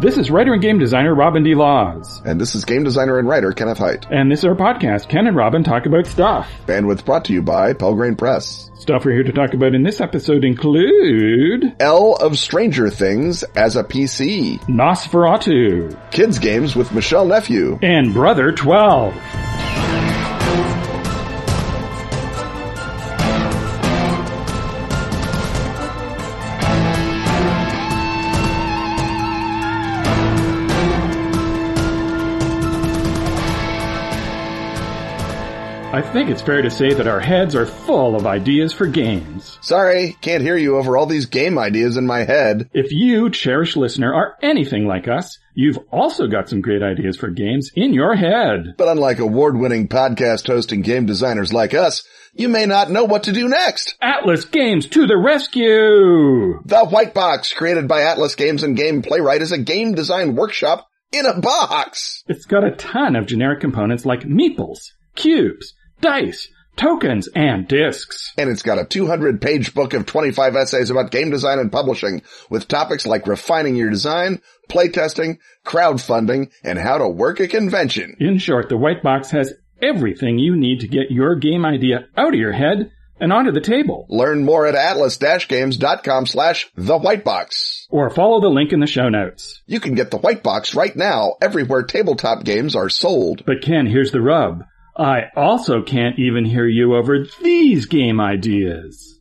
This is writer and game designer Robin D. Laws. And this is game designer and writer Kenneth Hite. And this is our podcast, Ken and Robin Talk About Stuff. Bandwidth brought to you by Pelgrane Press. Stuff we're here to talk about in this episode include... L of Stranger Things as a PC. Nosferatu. Kids Games with Michelle Nephew. And Brother 12. I think it's fair to say that our heads are full of ideas for games. Sorry, can't hear you over all these game ideas in my head. If you, cherished listener, are anything like us, you've also got some great ideas for games in your head. But unlike award-winning podcast hosting game designers like us, you may not know what to do next. Atlas Games to the rescue! The White Box, created by Atlas Games and Gameplaywright, is a game design workshop in a box. It's got a ton of generic components like meeples, cubes, dice, tokens, and discs. And it's got a 200 page book of 25 essays about game design and publishing with topics like refining your design, playtesting, crowdfunding, and how to work a convention. In short, the White Box has everything you need to get your game idea out of your head and onto the table. Learn more at atlas-games.com slash the white box. Or follow the link in the show notes. You can get the white box right now everywhere tabletop games are sold. But Ken, here's the rub. I also can't even hear you over these game ideas.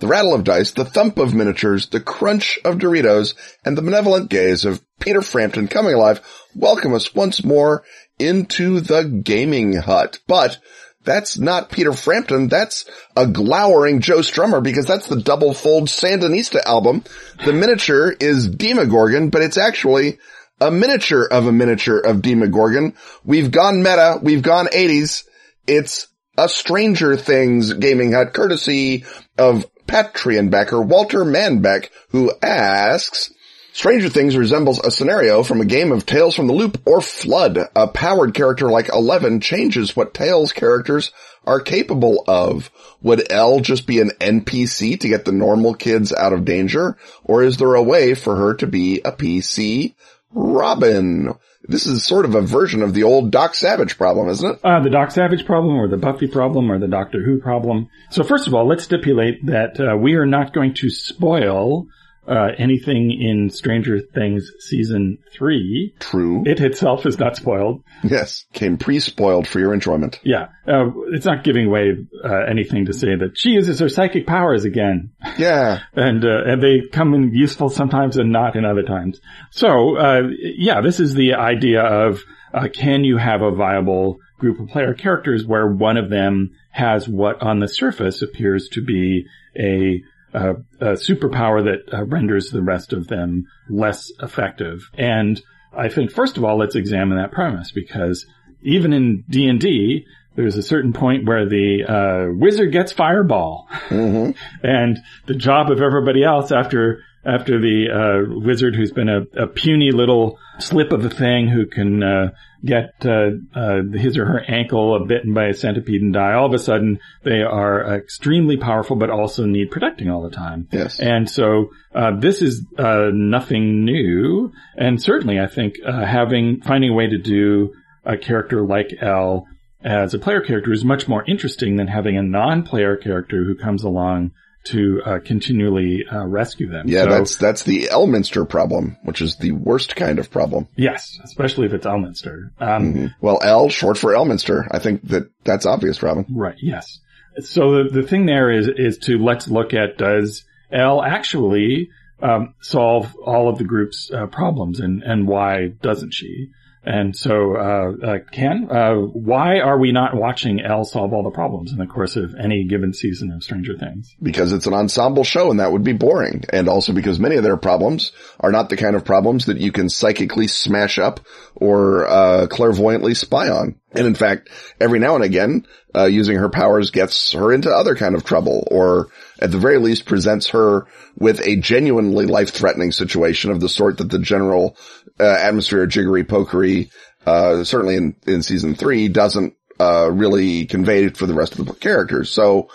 The rattle of dice, the thump of miniatures, the crunch of Doritos, and the benevolent gaze of Peter Frampton coming alive welcome us once more into the gaming hut. But that's not Peter Frampton. That's a glowering Joe Strummer because that's the double fold Sandinista album. The miniature is Demogorgon, but it's actually a miniature of a miniature of Demogorgon. We've gone meta. We've gone 80s. It's a Stranger Things gaming hut courtesy of Patreon backer Walter Manbeck who asks, Stranger Things resembles a scenario from a game of Tales from the Loop or Flood. A powered character like Eleven changes what Tales characters are capable of. Would L just be an NPC to get the normal kids out of danger? Or is there a way for her to be a PC? Robin. This is sort of a version of the old Doc Savage problem, isn't it? Uh, the Doc Savage problem or the Buffy problem or the Doctor Who problem. So first of all, let's stipulate that uh, we are not going to spoil uh, anything in Stranger Things season three. True. It itself is not spoiled. Yes, came pre-spoiled for your enjoyment. Yeah, uh, it's not giving away uh, anything to say that she uses her psychic powers again. Yeah, and uh, and they come in useful sometimes and not in other times. So uh, yeah, this is the idea of uh, can you have a viable group of player characters where one of them has what on the surface appears to be a uh, a superpower that uh, renders the rest of them less effective. And I think first of all, let's examine that premise because even in D and D, there's a certain point where the uh, wizard gets fireball, mm-hmm. and the job of everybody else after after the uh, wizard who's been a, a, puny little slip of a thing who can uh, get uh, uh, his or her ankle bitten by a centipede and die, all of a sudden they are extremely powerful but also need protecting all the time. Yes. And so uh, this is uh, nothing new, and certainly I think having finding a way to do a character like L as a player character is much more interesting than having a non-player character who comes along to uh, continually uh, rescue them. Yeah, so, that's that's the Elminster problem, which is the worst kind of problem. Yes, especially if it's Elminster. Um, mm-hmm. Well, L short for Elminster. I think that that's obvious, Robin. Right. Yes. So the the thing there is is to let's look at does L actually um, solve all of the group's uh, problems, and and why doesn't she? And so, uh, uh, Ken, uh, why are we not watching Elle solve all the problems in the course of any given season of Stranger Things? Because it's an ensemble show and that would be boring. And also because many of their problems are not the kind of problems that you can psychically smash up or, uh, clairvoyantly spy on. And in fact, every now and again, uh, using her powers gets her into other kind of trouble or at the very least presents her with a genuinely life-threatening situation of the sort that the general uh, atmosphere of jiggery pokery, uh, certainly in, in season three doesn't, uh, really convey for the rest of the characters. So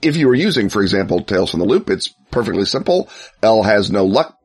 if you were using, for example, Tales from the Loop, it's perfectly simple. L has no luck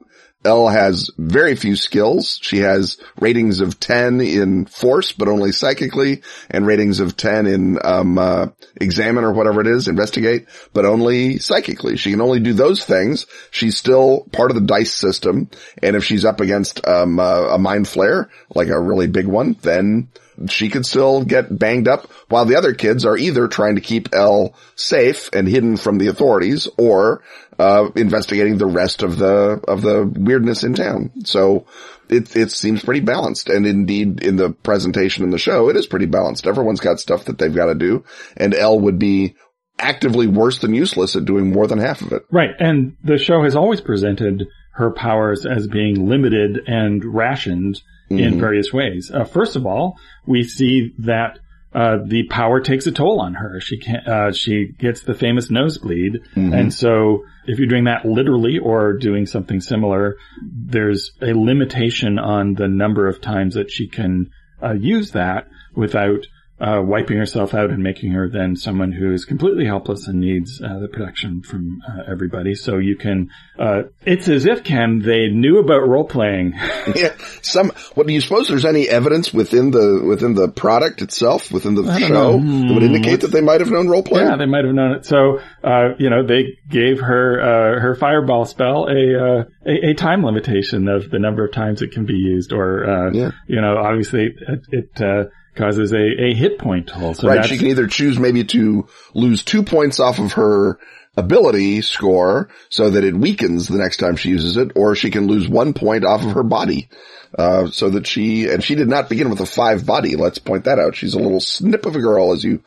Elle has very few skills. She has ratings of 10 in force, but only psychically, and ratings of 10 in, um, uh, examine or whatever it is, investigate, but only psychically. She can only do those things. She's still part of the dice system. And if she's up against, um, uh, a mind flayer, like a really big one, then she could still get banged up while the other kids are either trying to keep Elle safe and hidden from the authorities or uh, investigating the rest of the, of the weirdness in town. So it, it seems pretty balanced. And indeed in the presentation in the show, it is pretty balanced. Everyone's got stuff that they've got to do and Elle would be actively worse than useless at doing more than half of it. Right. And the show has always presented her powers as being limited and rationed mm-hmm. in various ways. Uh, first of all, we see that uh, the power takes a toll on her. She can't, uh, she gets the famous nosebleed. Mm-hmm. And so if you're doing that literally or doing something similar, there's a limitation on the number of times that she can uh, use that without uh, wiping herself out and making her then someone who is completely helpless and needs uh, the protection from uh, everybody. So you can, uh, it's as if Ken they knew about role playing. yeah, some. What do you suppose? There's any evidence within the within the product itself, within the show, know. that would indicate What's, that they might have known role playing? Yeah, they might have known it. So uh, you know, they gave her uh, her fireball spell a, a, a time limitation of the number of times it can be used, or yeah. you know, obviously it. it causes a, a hit point toll. So right. She can either choose maybe to lose two points off of her ability score so that it weakens the next time she uses it, or she can lose one point off of her body. Uh, so that she, and she did not begin with a five body. Let's point that out. She's a little snip of a girl as you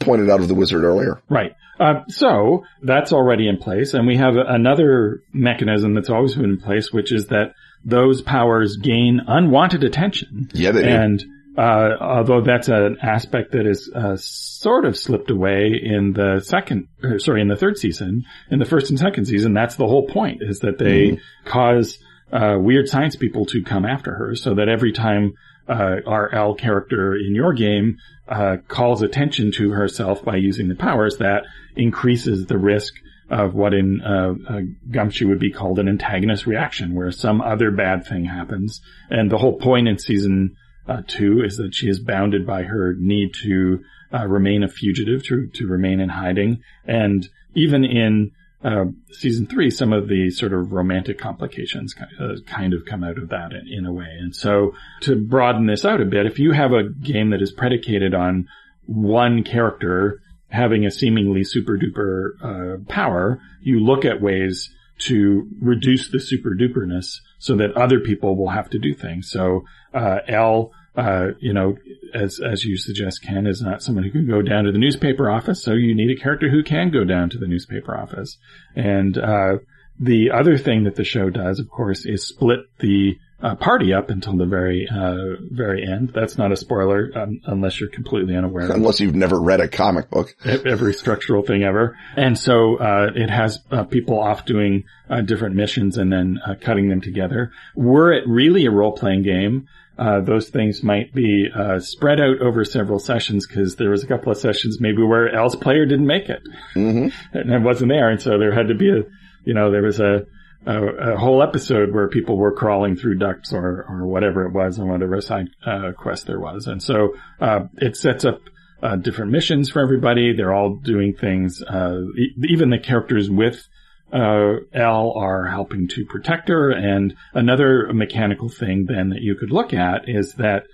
pointed out of the wizard earlier. Right. Uh, so that's already in place. And we have another mechanism that's always been in place, which is that those powers gain unwanted attention. Yeah, they and, do uh, although that's an aspect that is uh, sort of slipped away in the second, uh, sorry, in the third season. In the first and second season, that's the whole point: is that they mm. cause uh, weird science people to come after her, so that every time uh, our L character in your game uh, calls attention to herself by using the powers, that increases the risk of what in uh, uh, Gumshoe would be called an antagonist reaction, where some other bad thing happens. And the whole point in season uh, two is that she is bounded by her need to uh, remain a fugitive, to, to remain in hiding. And even in uh, season three, some of the sort of romantic complications uh, kind of come out of that in, in, a way. And so to broaden this out a bit, if you have a game that is predicated on one character having a seemingly super duper uh, power, you look at ways to reduce the super duperness so that other people will have to do things. So, uh, Elle, uh, you know, as, as you suggest, Ken is not someone who can go down to the newspaper office. So you need a character who can go down to the newspaper office. And, uh, the other thing that the show does, of course, is split the uh, party up until the very uh, very end. That's not a spoiler um, unless you're completely unaware. Unless you've never read a comic book. Every structural thing ever, and so uh, it has uh, people off doing uh, different missions and then uh, cutting them together. Were it really a role playing game? those things might be spread out over several sessions because there was a couple of sessions maybe where Elle's player didn't make it mm-hmm. and it wasn't there, and so there had to be a you know there was a a, a, whole episode where people were crawling through ducts or, or whatever it was on whatever side uh, quest there was. And so uh, it sets up uh, different missions for everybody. They're all doing things. Uh, e- even the characters with uh, Elle are helping to protect her. And another mechanical thing then that you could look at is that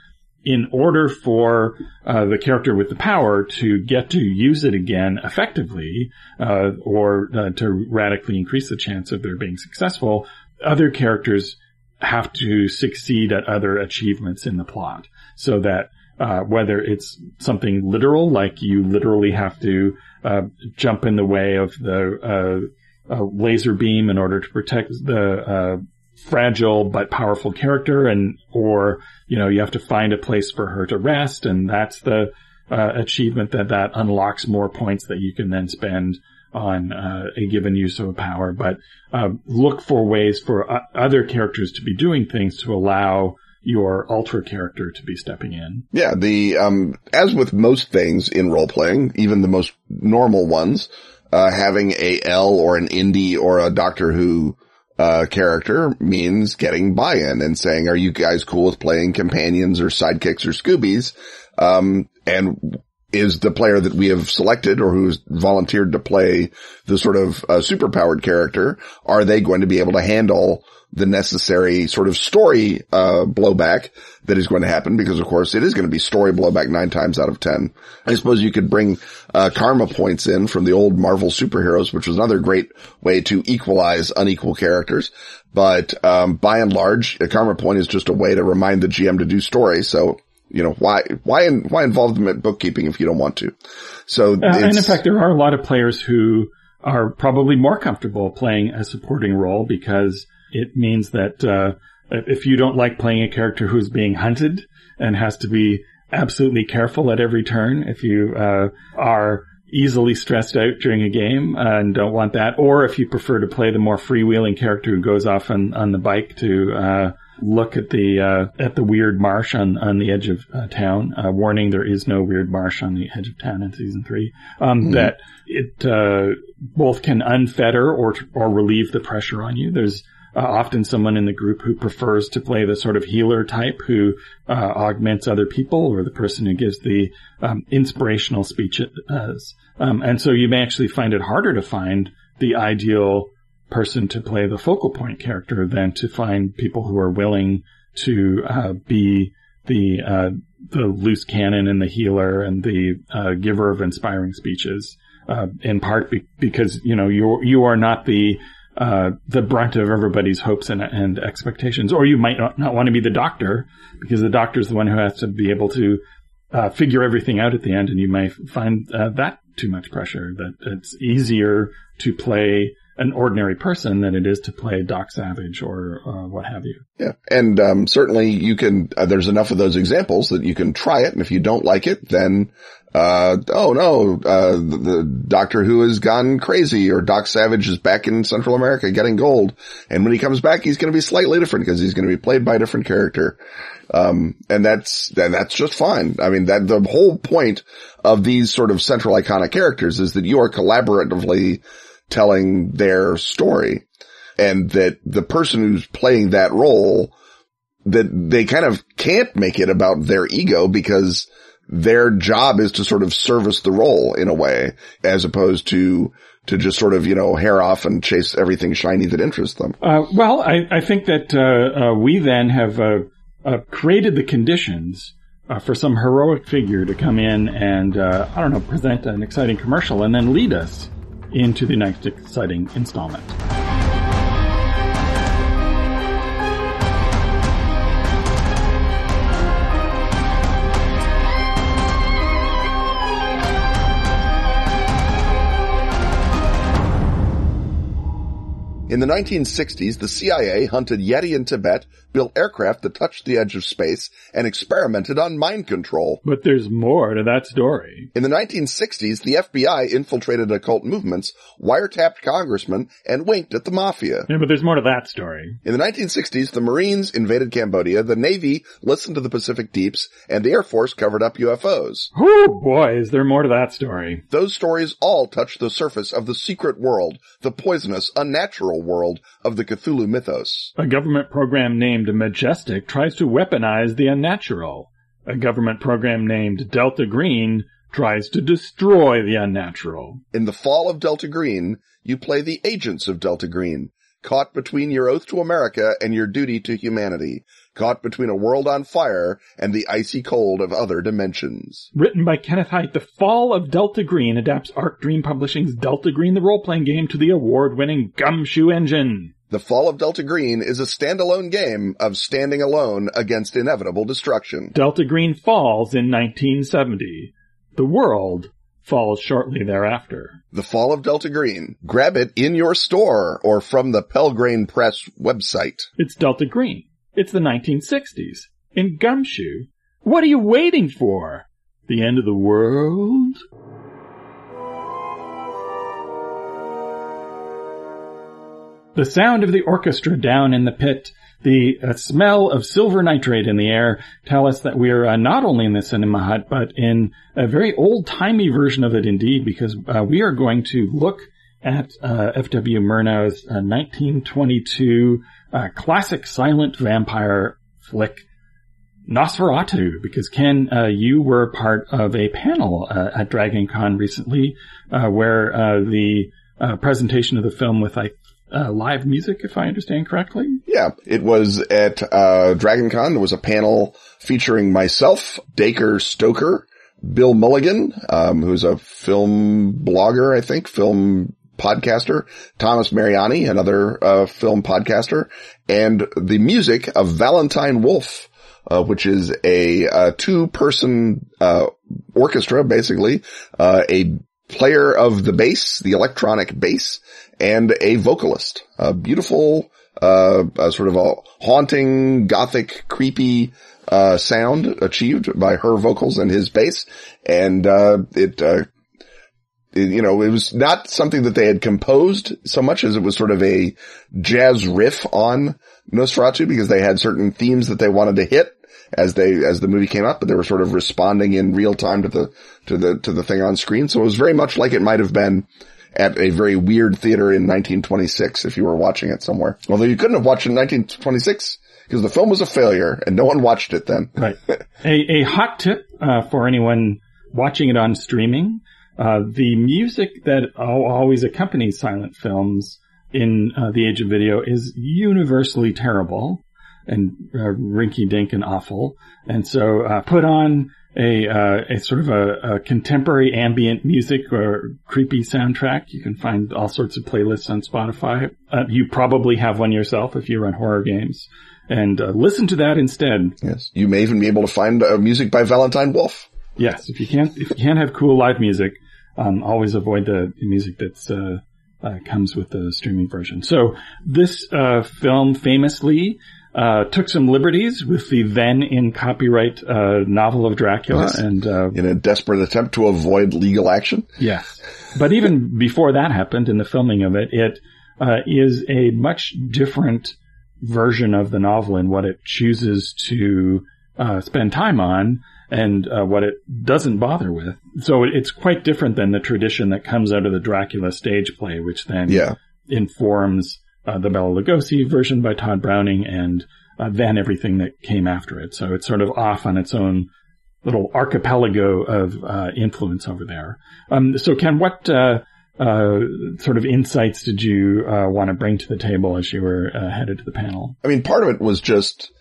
in order for uh, the character with the power to get to use it again effectively, uh, or uh, to radically increase the chance of their being successful, other characters have to succeed at other achievements in the plot. So that uh, whether it's something literal, like you literally have to uh, jump in the way of the uh, laser beam in order to protect the fragile but powerful character and or you know you have to find a place for her to rest and that's the uh, achievement that that unlocks more points that you can then spend on uh, a given use of a power but uh, look for ways for uh, other characters to be doing things to allow your ultra character to be stepping in. Yeah, the um as with most things in role playing, even the most normal ones, uh, having a L or an indie or a Doctor Who uh, character means getting buy-in and saying, are you guys cool with playing companions or sidekicks or Scoobies? Um, and is the player that we have selected or who's volunteered to play the sort of uh, superpowered character, are they going to be able to handle the necessary sort of story uh, blowback that is going to happen because of course it is going to be story blowback nine times out of ten. I suppose you could bring uh, karma points in from the old Marvel superheroes, which was another great way to equalize unequal characters. But um, by and large, a karma point is just a way to remind the GM to do story. So you know, why, why, why involve them at bookkeeping if you don't want to? So, uh, and in fact, there are a lot of players who are probably more comfortable playing a supporting role because it means that, uh, if you don't like playing a character who's being hunted and has to be absolutely careful at every turn, if you, uh, are easily stressed out during a game and don't want that, or if you prefer to play the more freewheeling character who goes off on, on the bike to, uh, look at the uh, at the weird marsh on on the edge of uh, town. Uh, warning: there is no weird marsh on the edge of town in season three. Um, mm-hmm. That it uh, both can unfetter or or relieve the pressure on you. There's uh, often someone in the group who prefers to play the sort of healer type who uh, augments other people, or the person who gives the um, inspirational speeches. Um, and so you may actually find it harder to find the ideal person to play the focal point character than to find people who are willing to uh, be the uh, the loose cannon and the healer and the uh, giver of inspiring speeches. Uh, in part be- because you know you you are not the uh, the brunt of everybody's hopes and, and expectations, or you might not, not, want to be the doctor because the doctor is the one who has to be able to uh, figure everything out at the end, and you may find that too much pressure. That it's easier to play an ordinary person than it is to play Doc Savage or uh, what have you. Yeah, and um, certainly you can. Uh, there's enough of those examples that you can try it, and if you don't like it, then uh, oh no, uh, the, the, Doctor Who has gone crazy, or Doc Savage is back in Central America getting gold, and when he comes back, he's going to be slightly different because he's going to be played by a different character. Um, and that's, and that's just fine. I mean, that the whole point of these sort of central iconic characters is that you are collaboratively telling their story and that the person who's playing that role that they kind of can't make it about their ego because their job is to sort of service the role in a way as opposed to to just sort of, you know, hair off and chase everything shiny that interests them. Uh, well, I, I, think that uh, uh, we then have uh, uh, created the conditions uh, for some heroic figure to come in and, I don't know, present an exciting commercial and then lead us into the next exciting installment. In the 1960s, the CIA hunted Yeti in Tibet, built aircraft that touched the edge of space, and experimented on mind control. But there's more to that story. In the 1960s, the FBI infiltrated occult movements, wiretapped congressmen, and winked at the mafia. Yeah, but there's more to that story. In the 1960s, the Marines invaded Cambodia, the Navy listened to the Pacific Deeps, and the Air Force covered up UFOs. Oh boy, is there more to that story. Those stories all touch the surface of the secret world, the poisonous, unnatural world of the Cthulhu mythos. A government program named Majestic tries to weaponize the unnatural. A government program named Delta Green tries to destroy the unnatural. In the fall of Delta Green, you play the agents of Delta Green, caught between your oath to America and your duty to humanity, caught between a world on fire and the icy cold of other dimensions. Written by Kenneth Hite, The Fall of Delta Green adapts Arc Dream Publishing's Delta Green the role-playing game to the award-winning Gumshoe engine. The Fall of Delta Green is a standalone game of standing alone against inevitable destruction. Delta Green falls in 1970. The world falls shortly thereafter. The Fall of Delta Green. Grab it in your store or from the Pelgrane Press website. It's Delta Green. It's the 1960s. In Gumshoe. What are you waiting for? The end of the world? The sound of the orchestra down in the pit, the uh, smell of silver nitrate in the air tell us that we are uh, not only in the cinema hut, but in a very old-timey version of it indeed, because uh, we are going to look at uh, F.W. Murnau's 1922 uh, classic silent vampire flick, Nosferatu, because Ken, uh, you were part of a panel uh, at Dragon Con recently, uh, where uh, the uh, presentation of the film with like live music, if I understand correctly. Yeah, it was at Dragon Con. There was a panel featuring myself, Dacre Stoker, Bill Mulligan, um, who's a film blogger, I think, film podcaster, Thomas Mariani, another uh, film podcaster, and the music of Valentine Wolfe, uh, which is a, a uh, two-person uh, orchestra, basically, uh, a player of the bass, the electronic bass, and a vocalist. A beautiful, uh, sort of a haunting, gothic, creepy uh, sound achieved by her vocals and his bass, and uh, it uh, you know, it was not something that they had composed so much as it was sort of a jazz riff on Nosferatu because they had certain themes that they wanted to hit as they, as the movie came up, but they were sort of responding in real time to the, to the, to the thing on screen. So it was very much like it might have been at a very weird theater in 1926 if you were watching it somewhere. Although you couldn't have watched it in 1926 because the film was a failure and no one watched it then. Right. a, a hot tip, uh, for anyone watching it on streaming uh, the music that always accompanies silent films in uh, the age of video is universally terrible and uh, rinky dink and awful. And so uh, put on a, uh, a sort of a, a, contemporary ambient music or creepy soundtrack. You can find all sorts of playlists on Spotify. you probably have one yourself if you run horror games. And listen to that instead. Yes. You may even be able to find music by Valentine Wolfe. Yes, if you can't if you can't have cool live music, um, always avoid the music that's uh, uh, comes with the streaming version. So this uh, film famously uh, took some liberties with the then in copyright uh, novel of Dracula, yes. and uh, in a desperate attempt to avoid legal action. Yes, but even before that happened in the filming of it, it is a much different version of the novel in what it chooses to spend time on and uh, what it doesn't bother with. So it's quite different than the tradition that comes out of the Dracula stage play, which then yeah. informs uh, the Bela Lugosi version by Tod Browning and uh, then everything that came after it. So it's sort of off on its own little archipelago of uh, influence over there. Um, so Ken, what uh, uh, sort of insights did you want to bring to the table as you were headed to the panel? I mean, part of it was just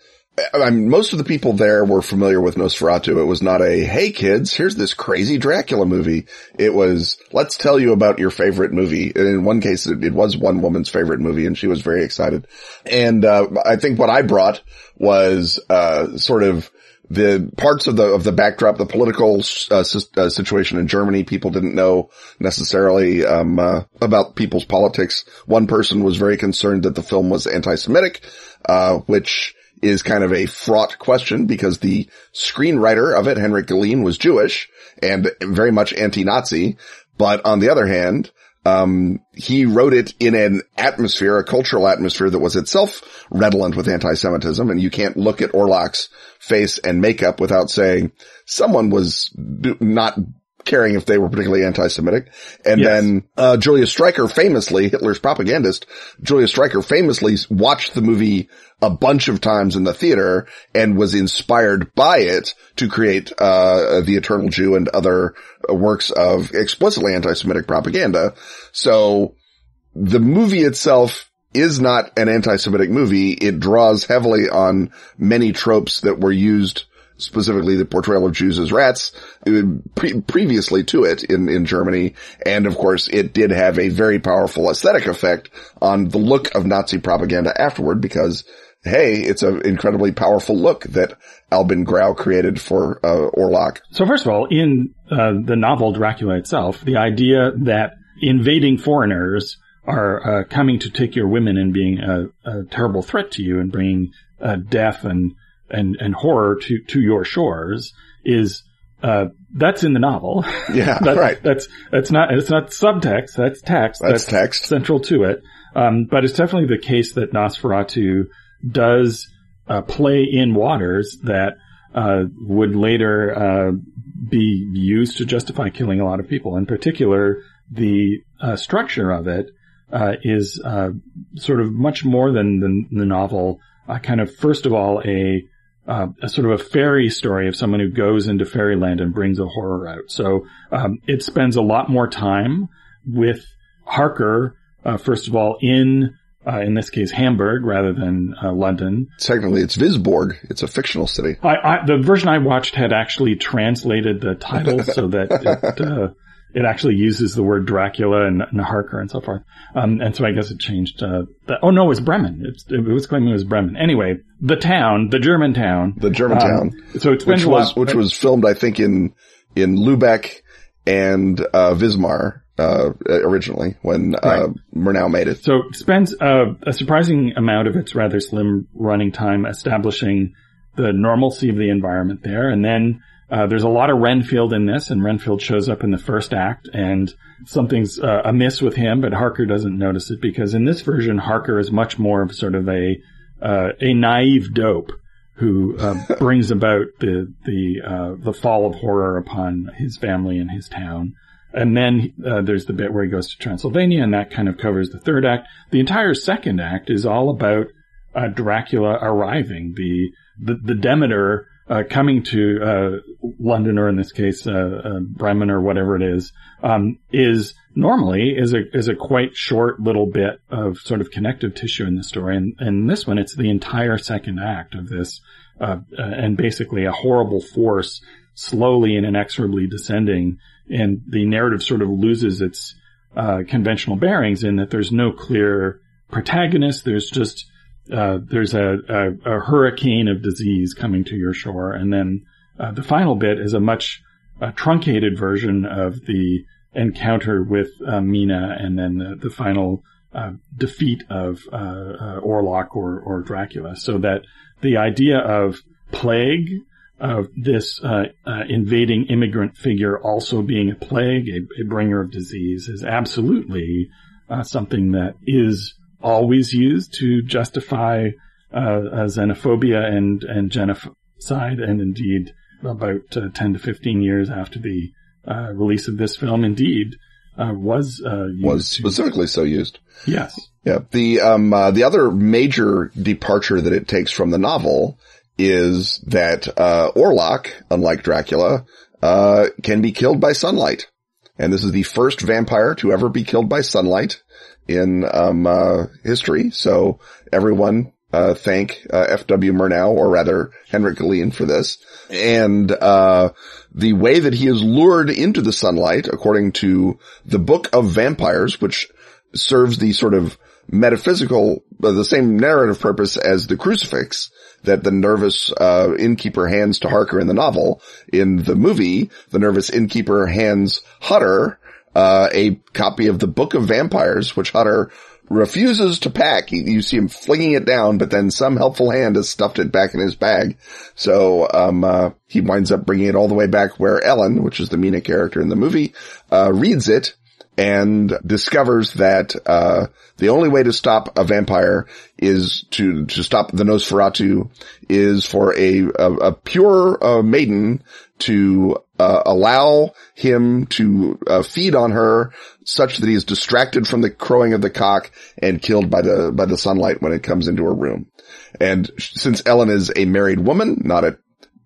I mean, most of the people there were familiar with Nosferatu. It was not a, hey kids, here's this crazy Dracula movie. It was, let's tell you about your favorite movie. And in one case, it, it was one woman's favorite movie and she was very excited. And, uh, I think what I brought was, uh, sort of, the parts of the of the backdrop, the political uh, uh, situation in Germany, people didn't know necessarily um, uh, about people's politics. One person was very concerned that the film was anti-Semitic, uh, which is kind of a fraught question because the screenwriter of it, Henrik Galeen, was Jewish and very much anti-Nazi. But on the other hand, um, he wrote it in an atmosphere, a cultural atmosphere that was itself redolent with anti-Semitism. And you can't look at Orlok's face and makeup without saying someone was not caring if they were particularly anti-Semitic. And yes. then, uh, Julius Streicher famously, Hitler's propagandist, Julius Streicher famously watched the movie a bunch of times in the theater and was inspired by it to create, uh, The Eternal Jew and other works of explicitly anti-Semitic propaganda. So the movie itself is not an anti-Semitic movie. It draws heavily on many tropes that were used specifically the portrayal of Jews as rats pre- previously to it in, in Germany. And of course, it did have a very powerful aesthetic effect on the look of Nazi propaganda afterward because hey, it's an incredibly powerful look that Albin Grau created for uh, Orlok. So first of all, in uh, the novel Dracula itself, the idea that invading foreigners are uh, coming to take your women and being a, a terrible threat to you and bringing uh, death and and, and horror to, to your shores is uh, that's in the novel. Yeah, That- right. That's that's not it's not subtext. That's text. That's text. central to it. Um, but it's definitely the case that Nosferatu does uh, play in waters that uh, would later uh, be used to justify killing a lot of people. In particular, the uh, structure of it uh, is uh, sort of much more than the, the novel. Uh, kind of first of all a uh, a sort of a fairy story of someone who goes into fairyland and brings a horror out. So um, it spends a lot more time with Harker, uh, first of all, in uh, in this case Hamburg rather than uh, London. Technically, it's Wisborg. It's a fictional city. I, I, the version I watched had actually translated the title so that it, uh, it actually uses the word Dracula and, and Harker and so forth. Um, and so I guess it changed. Uh, the, oh no, it was Bremen. It's, it was claiming it was Bremen. Anyway, the town, the German town. The German um, town, So it which was which was filmed, I think, in in Lubeck and uh, Wismar uh, originally when uh, Murnau made it. So it spends uh, a surprising amount of its rather slim running time establishing the normalcy of the environment there. And then uh, there's a lot of Renfield in this, and Renfield shows up in the first act, and something's uh, amiss with him, but Harker doesn't notice it because in this version, Harker is much more of sort of a uh, a naive dope who uh, brings about the the uh, the fall of horror upon his family and his town. And then uh, there's the bit where he goes to Transylvania, and that kind of covers the third act. The entire second act is all about uh, Dracula arriving, the the, the Demeter uh, coming to uh, London, or in this case, uh, uh, Bremen, or whatever it is, um, is normally is a is a quite short little bit of sort of connective tissue in the story. And, in this one, it's the entire second act of this, uh, and basically a horrible force slowly and inexorably descending and the narrative sort of loses its uh, conventional bearings in that there's no clear protagonist. There's just uh, there's a, a, a hurricane of disease coming to your shore, and then uh, the final bit is a much uh, truncated version of the encounter with uh, Mina, and then the, the final uh, defeat of Orlok or, or Dracula. So that the idea of plague of this invading immigrant figure also being a plague, a, a bringer of disease, is absolutely something that is always used to justify uh, xenophobia and and genocide, and indeed about uh, ten to fifteen years after the uh, release of this film, indeed uh, was uh, used Was to- specifically so used. yes. Yeah. The um uh, the other major departure that it takes from the novel is that uh Orlok, unlike Dracula, uh can be killed by sunlight. And this is the first vampire to ever be killed by sunlight in um uh history. So everyone uh thank uh, F.W. Murnau or rather Henrik Galeen for this. And uh the way that he is lured into the sunlight according to the Book of Vampires which serves the sort of metaphysical, uh, the same narrative purpose as the crucifix that the nervous, uh, innkeeper hands to Harker in the novel. In the movie, the nervous innkeeper hands Hutter, uh, a copy of the Book of Vampires, which Hutter refuses to pack. You see him flinging it down, but then some helpful hand has stuffed it back in his bag. So, um, uh, he winds up bringing it all the way back where Ellen, which is the Mina character in the movie, uh, reads it and discovers that uh, the only way to stop a vampire is to to stop the Nosferatu is for a a, a pure uh, maiden to uh, allow him to uh, feed on her such that he is distracted from the crowing of the cock and killed by the by the sunlight when it comes into her room. And since Ellen is a married woman, not a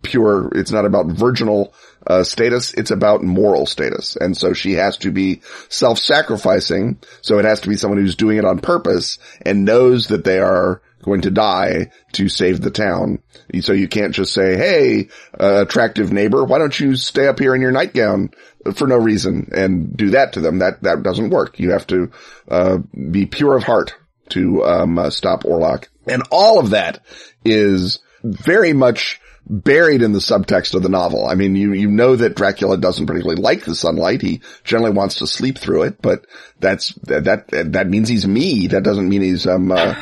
pure, it's not about virginal uh, status, it's about moral status. And so she has to be self-sacrificing. So it has to be someone who's doing it on purpose and knows that they are going to die to save the town. So you can't just say, hey, uh, attractive neighbor, why don't you stay up here in your nightgown for no reason and do that to them? That, that doesn't work. You have to, uh, be pure of heart to, um, uh, stop Orlok. And all of that is very much buried in the subtext of the novel. I mean, you, you know that Dracula doesn't particularly like the sunlight. He generally wants to sleep through it, but that's, that, that, that means he's me. That doesn't mean he's, um, uh,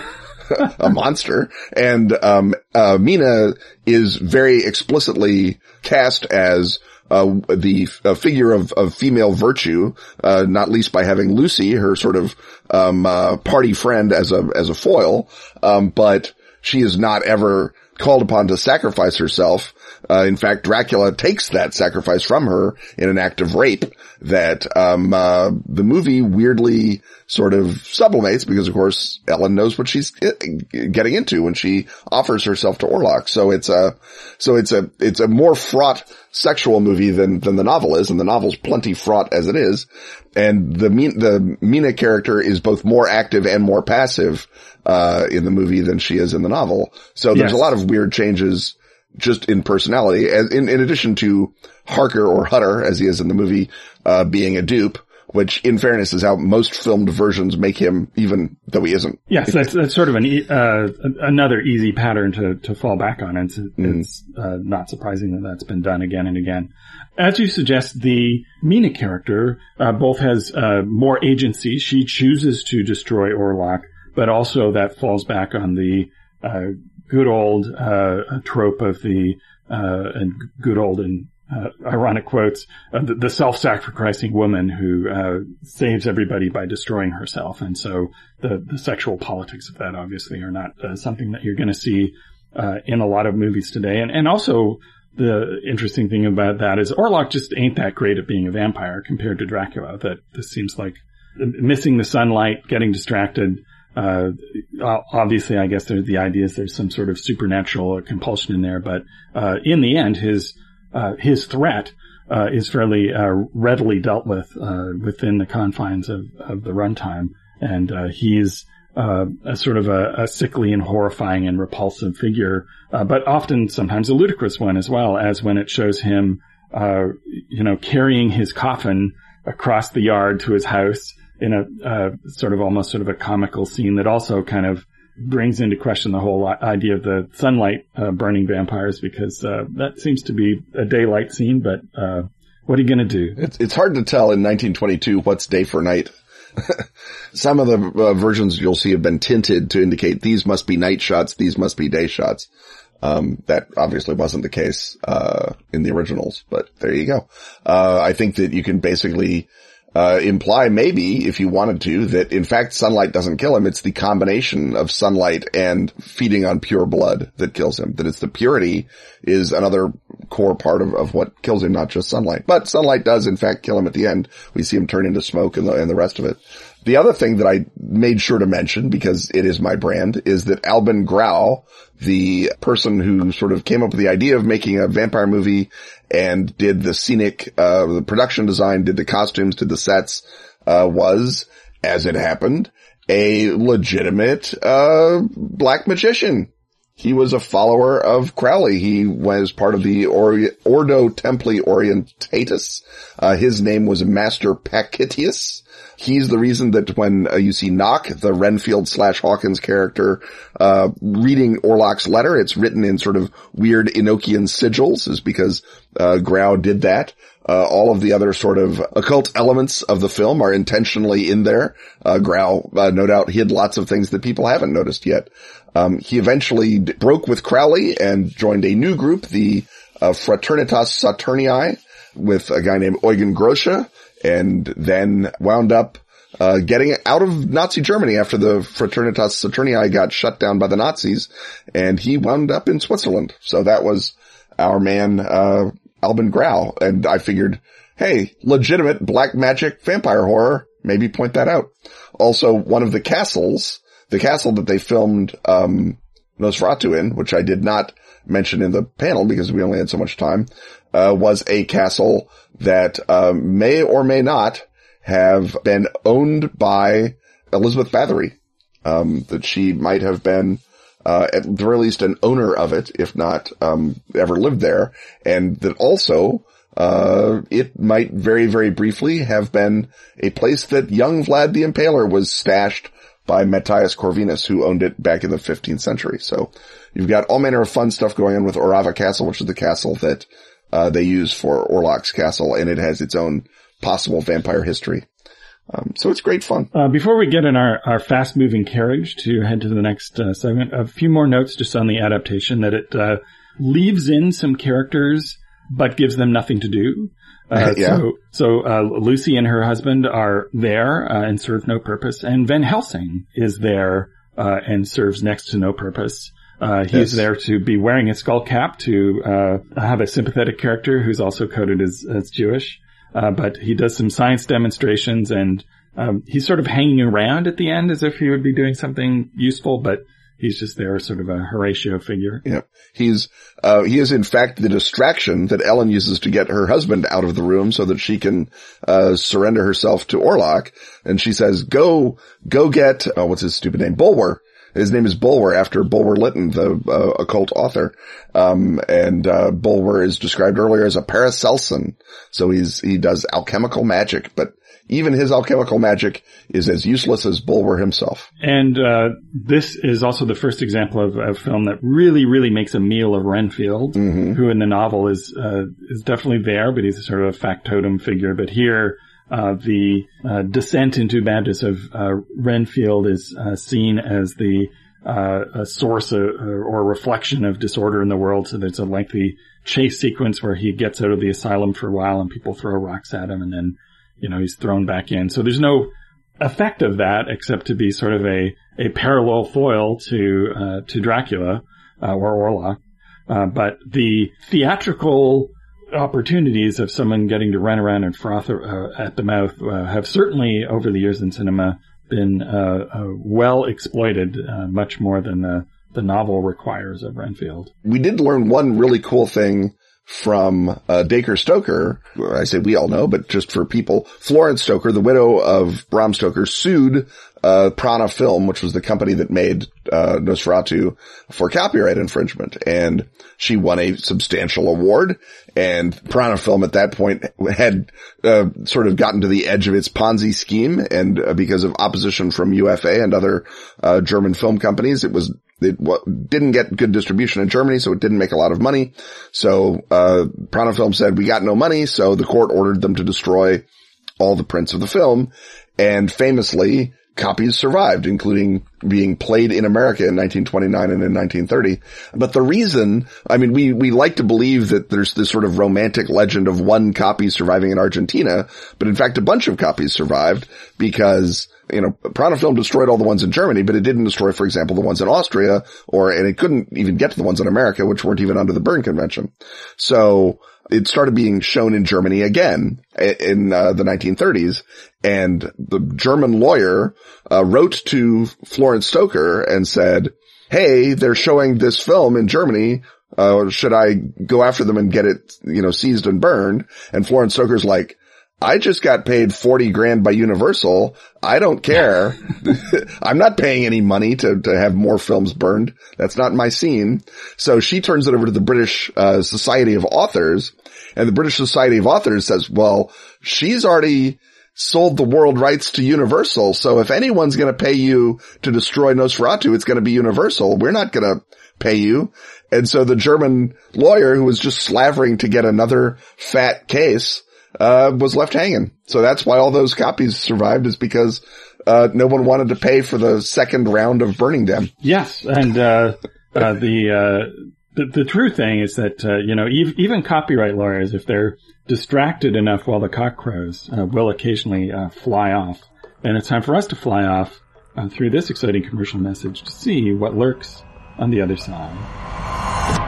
a monster. And, um, uh, Mina is very explicitly cast as uh, the figure of, of female virtue, uh, not least by having Lucy, her sort of, um, uh, party friend as a, as a foil. Um, but she is not ever called upon to sacrifice herself. Uh, in fact, Dracula takes that sacrifice from her in an act of rape that, um, uh, the movie weirdly sort of sublimates because of course Ellen knows what she's getting into when she offers herself to Orlok. So it's a, so it's a, it's a more fraught sexual movie than, than the novel is and the novel's plenty fraught as it is. And the, the Mina character is both more active and more passive, uh, in the movie than she is in the novel. So there's yes. a lot of weird changes just in personality, in, in addition to Harker or Hutter, as he is in the movie, uh, being a dupe, which in fairness is how most filmed versions make him, even though he isn't. Yes, that's, that's sort of an, uh, another easy pattern to, to fall back on. It's, mm. it's uh, not surprising that that's been done again and again. As you suggest, the Mina character uh, both has uh, more agency. She chooses to destroy Orlok, but also that falls back on the uh, good old uh, trope of the uh, and good old and uh, ironic quotes the, the, self-sacrificing woman who uh, saves everybody by destroying herself, and so the the sexual politics of that obviously are not uh, something that you're going to see uh, in a lot of movies today, and and also. The interesting thing about that is Orlok just ain't that great at being a vampire compared to Dracula. That this seems like missing the sunlight, getting distracted, uh, obviously, I guess the idea is there's some sort of supernatural compulsion in there, but uh, in the end, his uh, his threat uh, is fairly uh, readily dealt with uh, within the confines of, of the runtime, and he's a sort of a, a, sickly and horrifying and repulsive figure, but often sometimes a ludicrous one as well, as when it shows him, you know, carrying his coffin across the yard to his house in a uh, sort of almost sort of a comical scene that also kind of brings into question the whole idea of the sunlight uh, burning vampires because uh, that seems to be a daylight scene, but uh, what are you going to do? It's, it's hard to tell in 1922 what's day for night. Some of the uh, versions you'll see have been tinted to indicate these must be night shots, these must be day shots. Um, that obviously wasn't the case, uh, in the originals, but there you go. Uh, I think that you can basically uh, imply maybe, if you wanted to, that in fact sunlight doesn't kill him. It's the combination of sunlight and feeding on pure blood that kills him. That it's the purity is another core part of, of what kills him, not just sunlight. But sunlight does in fact kill him at the end. We see him turn into smoke and the, and the rest of it. The other thing that I made sure to mention because it is my brand is that Albin Grau, the person who sort of came up with the idea of making a vampire movie and did the scenic, uh, the production design, did the costumes, did the sets, uh, was, as it happened, a legitimate, uh, black magician. He was a follower of Crowley. He was part of the Ordo Templi Orientis. Uh, his name was Master Pacitius. He's the reason that when uh, you see Knock, the Renfield slash Hawkins character, uh, reading Orlok's letter, it's written in sort of weird Enochian sigils is because, uh, Grau did that. Uh, all of the other sort of occult elements of the film are intentionally in there. Uh, Grau, uh, no doubt hid lots of things that people haven't noticed yet. Um, he eventually d- broke with Crowley and joined a new group, the uh, Fraternitas Saturnii, with a guy named Eugen Grosche, and then wound up uh, getting out of Nazi Germany after the Fraternitas Saturnii got shut down by the Nazis, and he wound up in Switzerland. So that was our man, uh, Albin Grau, and I figured, hey, legitimate black magic vampire horror, maybe point that out. Also, one of the castles, the castle that they filmed, um, Nosferatu in, which I did not mention in the panel because we only had so much time, uh, was a castle that uh, may or may not have been owned by Elizabeth Bathory. Um, that she might have been, uh, at the very least an owner of it, if not, um, ever lived there. And that also, uh, it might very, very briefly have been a place that young Vlad the Impaler was stashed by Matthias Corvinus, who owned it back in the 15th century. So you've got all manner of fun stuff going on with Orava Castle, which is the castle that uh, they use for Orlok's castle, and it has its own possible vampire history. Um, so it's great fun. Uh, before we get in our, our fast moving carriage to head to the next uh, segment, a few more notes just on the adaptation that it uh, leaves in some characters but gives them nothing to do. Uh, Yeah. So, so uh, Lucy and her husband are there uh, and serve no purpose, and Van Helsing is there uh, and serves next to no purpose. Uh, he's Yes. there to be wearing a skull cap to uh, have a sympathetic character who's also coded as, as Jewish. Uh, but he does some science demonstrations and um, he's sort of hanging around at the end as if he would be doing something useful, but he's just there, sort of a Horatio figure. Yeah. He's, uh, he is in fact the distraction that Ellen uses to get her husband out of the room so that she can, uh, surrender herself to Orlok. And she says, go, go get, oh, what's his stupid name? Bulwer. His name is Bulwer after Bulwer Lytton, the uh, occult author. Um, and, uh, Bulwer is described earlier as a Paracelsan. So he's, he does alchemical magic, but even his alchemical magic is as useless as Bulwer himself. And uh, this is also the first example of a film that really, really makes a meal of Renfield, who in the novel is uh, is definitely there, but he's sort of a factotum figure. But here, uh, the uh, descent into madness of uh, Renfield is uh, seen as the uh, a source of, or reflection of disorder in the world. So there's a lengthy chase sequence where he gets out of the asylum for a while, and people throw rocks at him, and then you know he's thrown back in. So there's no effect of that except to be sort of a, a parallel foil to uh, to Dracula uh, or Orlok. Uh, but the theatrical opportunities of someone getting to run around and froth uh, at the mouth uh, have certainly over the years in cinema been uh, uh, well exploited, uh, much more than the the novel requires of Renfield. we did learn one really cool thing from uh, Dacre Stoker. I say we all know, but just for people, Florence Stoker, the widow of Bram Stoker, sued uh, Prana Film, which was the company that made uh, Nosferatu, for copyright infringement, and she won a substantial award. And Prana Film at that point had uh, sort of gotten to the edge of its Ponzi scheme, and uh, because of opposition from UFA and other uh, German film companies, it was it didn't get good distribution in Germany, so it didn't make a lot of money. So, uh, Prana Film said, we got no money, so the court ordered them to destroy all the prints of the film. And famously, copies survived, including being played in America in 1929 and in 1930. But the reason, I mean, we, we like to believe that there's this sort of romantic legend of one copy surviving in Argentina, but in fact, a bunch of copies survived because you know, Prana Film destroyed all the ones in Germany, but it didn't destroy, for example, the ones in Austria, or, and it couldn't even get to the ones in America, which weren't even under the Berne Convention. So it started being shown in Germany again in uh, the 1930s, and the German lawyer uh, wrote to Florence Stoker and said, "Hey, they're showing this film in Germany. Uh, should I go after them and get it, you know, seized and burned?" And Florence Stoker's like. I just got paid 40 grand by Universal. I don't care. I'm not paying any money to, to have more films burned. That's not my scene. So she turns it over to the British uh, Society of Authors and the British Society of Authors says, well, she's already sold the world rights to Universal. So if anyone's going to pay you to destroy Nosferatu, it's going to be Universal. We're not going to pay you. And so the German lawyer who was just slavering to get another fat case uh, was left hanging. So that's why all those copies survived is because, uh, no one wanted to pay for the second round of burning them. Yes, and uh, uh, the, uh, the the true thing is that uh, you know ev- even copyright lawyers, if they're distracted enough while the cock crows, will occasionally uh, fly off. And it's time for us to fly off through this exciting commercial message to see what lurks on the other side.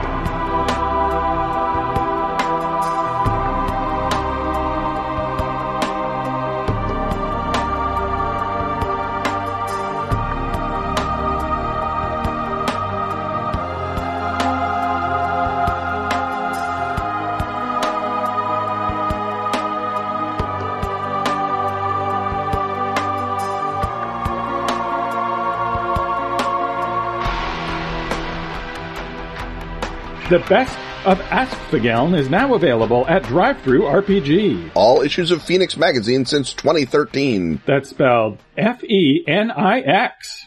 The best of Askfageln is now available at Drive Thru RPG. All issues of Fenix magazine since 2013 That's spelled F E N I X.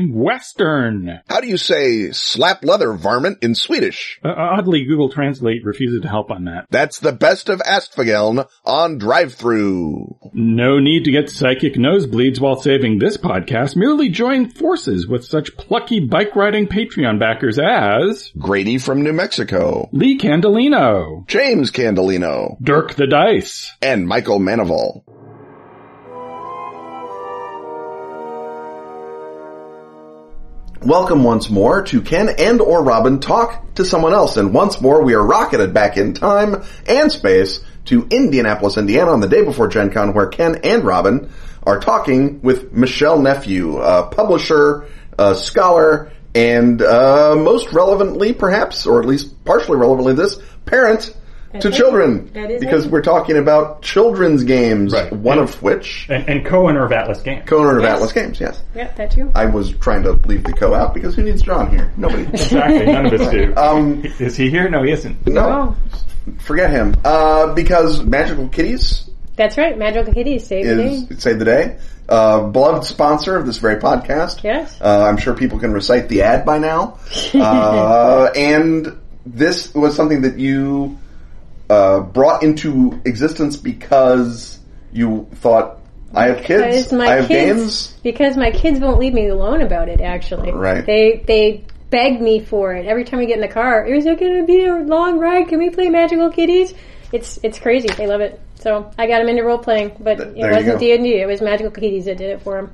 Western. How do you say slap leather varmint in Swedish? Uh, oddly, Google Translate refuses to help on that. That's the best of Askfageln on drive through. No need to get psychic nosebleeds while saving this podcast. Merely join forces with such plucky bike riding Patreon backers as Grady from New Mexico, Lee Candelino, James Candelino, Dirk the Dice, and Michael Manival. Welcome once more to Ken and or Robin talk to someone else. And once more we are rocketed back in time and space to Indianapolis, Indiana on the day before Gen Con where Ken and Robin are talking with Michelle Nephew, a publisher, a scholar, and uh, most relevantly perhaps, or at least partially relevantly this, parent to children. That is because right. we're talking about children's games, Right. one of which, and, and co-owner of Atlas Games. co-owner of Yes. Atlas Games, yes. Yeah, that too. I was trying to leave the co out because who needs John here? Nobody. Exactly, none of us do. Um, Is he here? No, he isn't. no, Oh, forget him. Uh, because Magical Kitties that's right. Magical Kitties save the day. is Save the Day, uh, beloved sponsor of this very podcast. Yes. Uh, I'm sure people can recite the ad by now. Uh, and this was something that you uh, brought into existence because you thought, I have kids, Because my I have kids, games. because my kids won't leave me alone about it. Actually, Right. They they beg me for it every time we get in the car. Is it going to be a long ride? Can we play Magical Kitties? It's it's crazy. They love it. So I got them into role playing, but it wasn't. D and D. It was Magical Kitties that did it for them.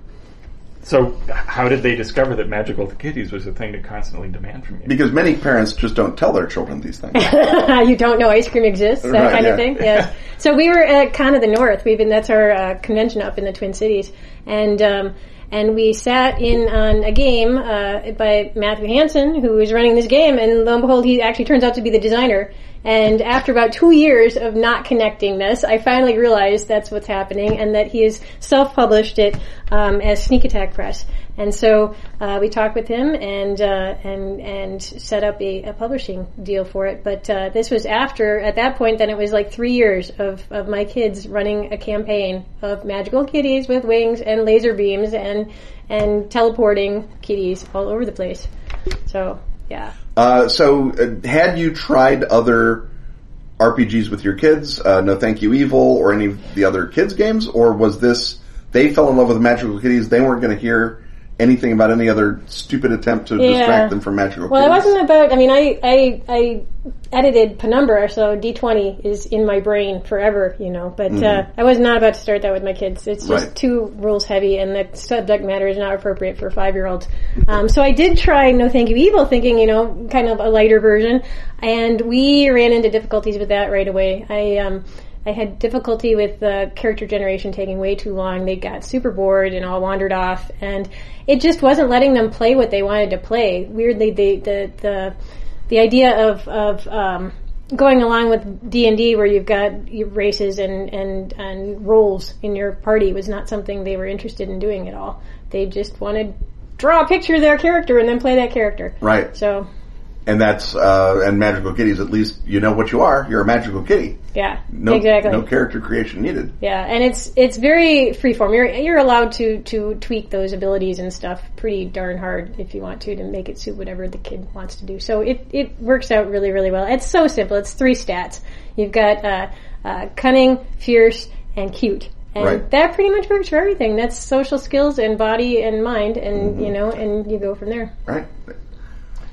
So, how did they discover that Magical Kitties was a thing to constantly demand from you? Because many parents just don't tell their children these things. you don't know ice cream exists, that Right, kind yeah. of thing. Yes. So we were at Con of the North. We've been that's our uh, convention up in the Twin Cities, and um, and we sat in on a game uh, by Matthew Hanson, who was running this game, and lo and behold, he actually turns out to be the designer. And after about two years of not connecting this, I finally realized that's what's happening, and that he has self-published it um, as Sneak Attack Press. And so uh, we talked with him and uh, and and set up a, a publishing deal for it. But uh, this was after, at that point, then it was like three years of, of my kids running a campaign of magical kitties with wings and laser beams and and teleporting kitties all over the place. So yeah. Uh, so, uh, had you tried other RPGs with your kids, uh, No Thank You Evil, or any of the other kids games, or was this they fell in love with Magical Kitties? They weren't going to hear anything about any other stupid attempt to Yeah. distract them from Magical Well, it wasn't about. I mean, I I, I edited Penumbra, so D twenty is in my brain forever, you know. But uh, I was not about to start that with my kids. It's just Mm-hmm. Right. too rules heavy, and the subject matter is not appropriate for five year olds. Um, so I did try No Thank You Evil, thinking you know, kind of a lighter version, and we ran into difficulties with that right away. I um, I had difficulty with the character generation taking way too long. They got super bored and all wandered off, and it just wasn't letting them play what they wanted to play. Weirdly, the the the, the idea of of um, going along with D and D, where you've got races and and and roles in your party, was not something they were interested in doing at all. They just wanted to draw a picture of their character and then play that character. right, So and that's uh, and Magical Kitties. At least you know what you are. You're a Magical Kitty. yeah, No, exactly. no character creation needed. Yeah, and it's it's very freeform. You're you're allowed to to tweak those abilities and stuff pretty darn hard if you want to to make it suit whatever the kid wants to do. So it it works out really really well. It's so simple. It's three stats. You've got uh, uh, cunning, fierce, and cute. And Right. that pretty much works for everything. That's social skills and body and mind, and you know, and you go from there. Right.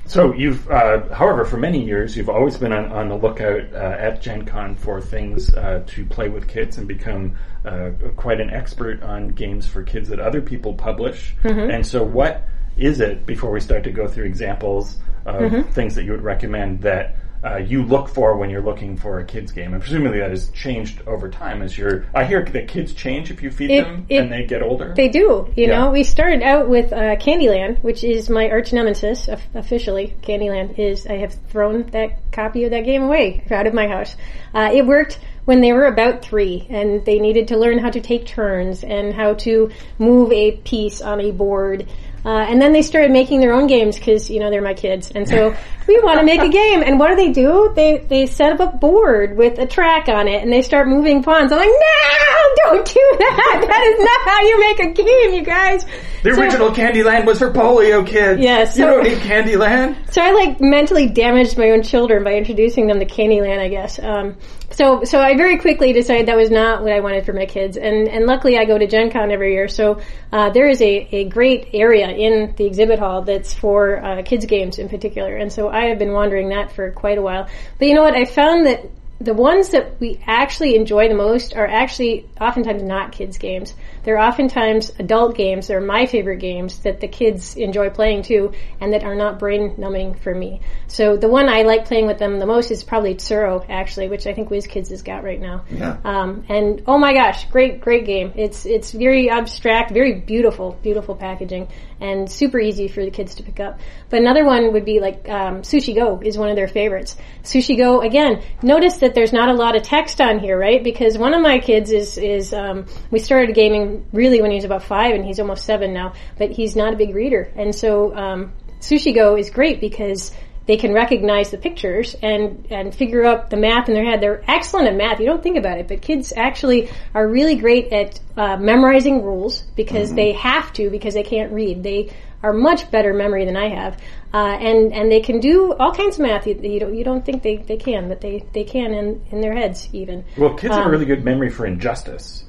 So you've, uh, however, for many years, you've always been on, on the lookout uh, at Gen Con for things uh, to play with kids and become uh, quite an expert on games for kids that other people publish. And so, what is it before we start to go through examples of things that you would recommend that uh, you look for when you're looking for a kids game? And presumably that has changed over time as you're. I hear that kids change if you feed It- them it- and they get older. They do, you Yeah. know. We started out with uh, Candyland, which is my arch nemesis of- officially. Candyland is. I have thrown that copy of that game away out of my house. Uh, it worked when they were about three, and they needed to learn how to take turns and how to move a piece on a board. Uh, and then they started making their own games because you know they're my kids, and so we want to make a game. And what do they do? They they set up a board with a track on it, and they start moving pawns. I'm like, no, don't do that. That is not how you make a game, you guys. The So- original Candyland was for polio kids. Yes, You so- don't need Candyland. So I like mentally damaged my own children by introducing them to Candyland, I guess. Um, so so I very quickly decided that was not what I wanted for my kids, and and luckily I go to Gen Con every year, so uh, there is a, a great area in the exhibit hall that's for uh, kids games in particular, and so I have been wandering that for quite a while. But you know what? I found that the ones that we actually enjoy the most are actually oftentimes not kids games. They're oftentimes adult games. They're my favorite games that the kids enjoy playing too, and that are not brain numbing for me. So the one I like playing with them the most is probably Tsuro, actually, which I think WizKids has got right now. Yeah. Um, and oh my gosh, great, great game. It's it's very abstract, very beautiful, beautiful packaging, and super easy for the kids to pick up. But another one would be like um, Sushi Go is one of their favorites. Sushi Go again. Notice that there's not a lot of text on here, right? Because one of my kids is is um, we started gaming really when he was about five, and he's almost seven now. But he's not a big reader, and so um, Sushi Go is great because they can recognize the pictures and and figure out the math in their head. They're excellent at math. You don't think about it, but kids actually are really great at uh, memorizing rules because they have to because they can't read. They are much better memory than I have, uh, and and they can do all kinds of math. You, you don't you don't think they, they can, but they, they can in, in their heads even. Well, kids have a Um, really good memory for injustice.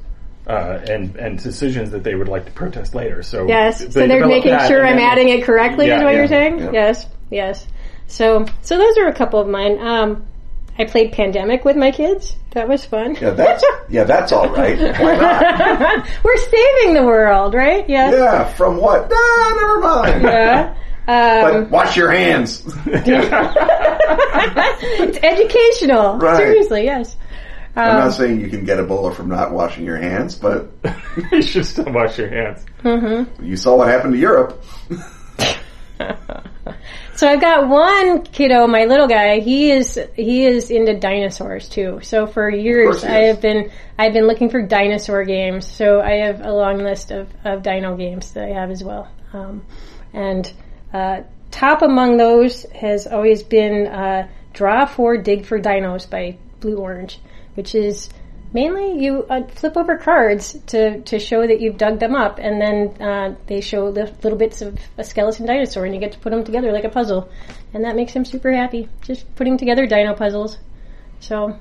Uh, and and decisions that they would like to protest later. So Yes, they so they're making sure I'm adding it correctly. Yeah, is what yeah, you're saying? yeah. Yes, yes. So so those are a couple of mine. Um, I played Pandemic with my kids. That was fun. Yeah, that's yeah, that's all right. Why not? We're saving the world, right? Yes. Yeah, from what? Nah, never mind. Yeah. Um, But wash your hands. it's educational. Right. Seriously, yes. I'm Um, not saying you can get Ebola from not washing your hands, but you should still wash your hands. you saw what happened to Europe. So I've got one kiddo, my little guy. He is he is into dinosaurs too. So for years I have been I've been looking for dinosaur games. So I have a long list of, of dino games that I have as well. Um, and uh, top among those has always been uh, Draw for Dig for Dinos by Blue Orange, which is mainly you uh, flip over cards to, to show that you've dug them up, and then uh, they show li- little bits of a skeleton dinosaur, and you get to put them together like a puzzle, and that makes him super happy. Just putting together dino puzzles. So,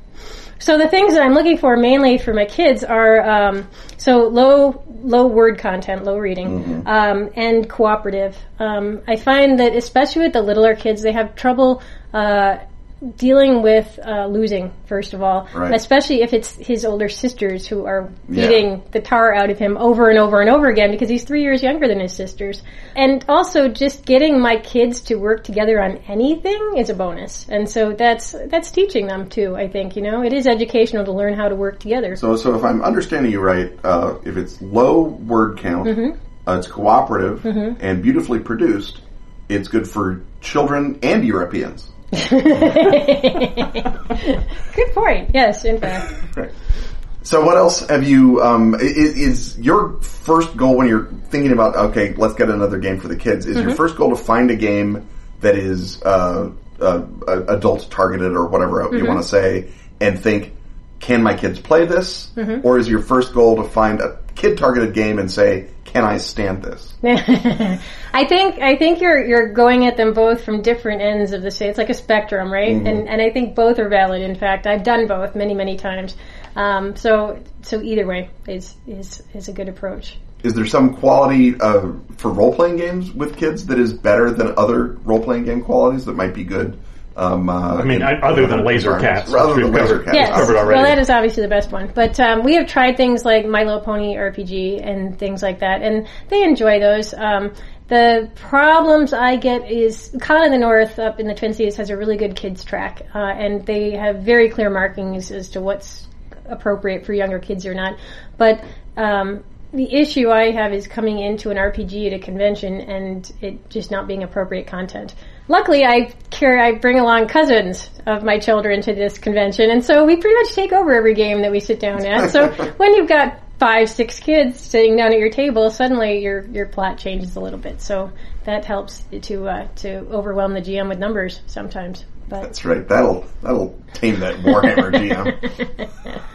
so the things that I'm looking for mainly for my kids are um, so low low word content, low reading, um, and cooperative. Um, I find that especially with the littler kids, they have trouble. Uh, Dealing with uh, losing, first of all, Right. especially if it's his older sisters who are Yeah. beating the tar out of him over and over and over again because he's three years younger than his sisters. And also just getting my kids to work together on anything is a bonus. And so that's, that's teaching them too, I think, you know, it is educational to learn how to work together. So, so if I'm understanding you right, uh, if it's low word count, Mm-hmm. uh, it's cooperative and beautifully produced, it's good for children and Europeans. Good point. Yes, in fact. So what else have you, um, i- i- is your first goal when you're thinking about, okay, let's get another game for the kids, is your Mm-hmm. first goal to find a game that is, uh, uh, uh, adult targeted or whatever Mm-hmm. you want to say and think, can my kids play this? Mm-hmm. Or is your first goal to find a kid targeted game and say, can I stand this? I think I think you're you're going at them both from different ends of the state. It's like a spectrum, right? And and I think both are valid. In fact, I've done both many many times. Um, so so either way is is is a good approach. Is there some quality uh, for role playing games with kids that is better than other role playing game qualities that might be good? Um, uh, I mean, I- other than laser cats, rather than laser covered. cats. Yes. covered already. Well, that is obviously the best one. But um, we have tried things like My Little Pony RPG and things like that, and they enjoy those. Um, the problems I get is Con of the North up in the Twin Cities has a really good kids track, uh, and they have very clear markings as to what's appropriate for younger kids or not. But um, the issue I have is coming into an RPG at a convention and it just not being appropriate content. Luckily, I carry, I bring along cousins of my children to this convention, and so we pretty much take over every game that we sit down at. So when you've got five, six kids sitting down at your table, suddenly your your plot changes a little bit. So that helps to uh, to overwhelm the GM with numbers sometimes. But That's right. That'll that'll tame that Warhammer GM.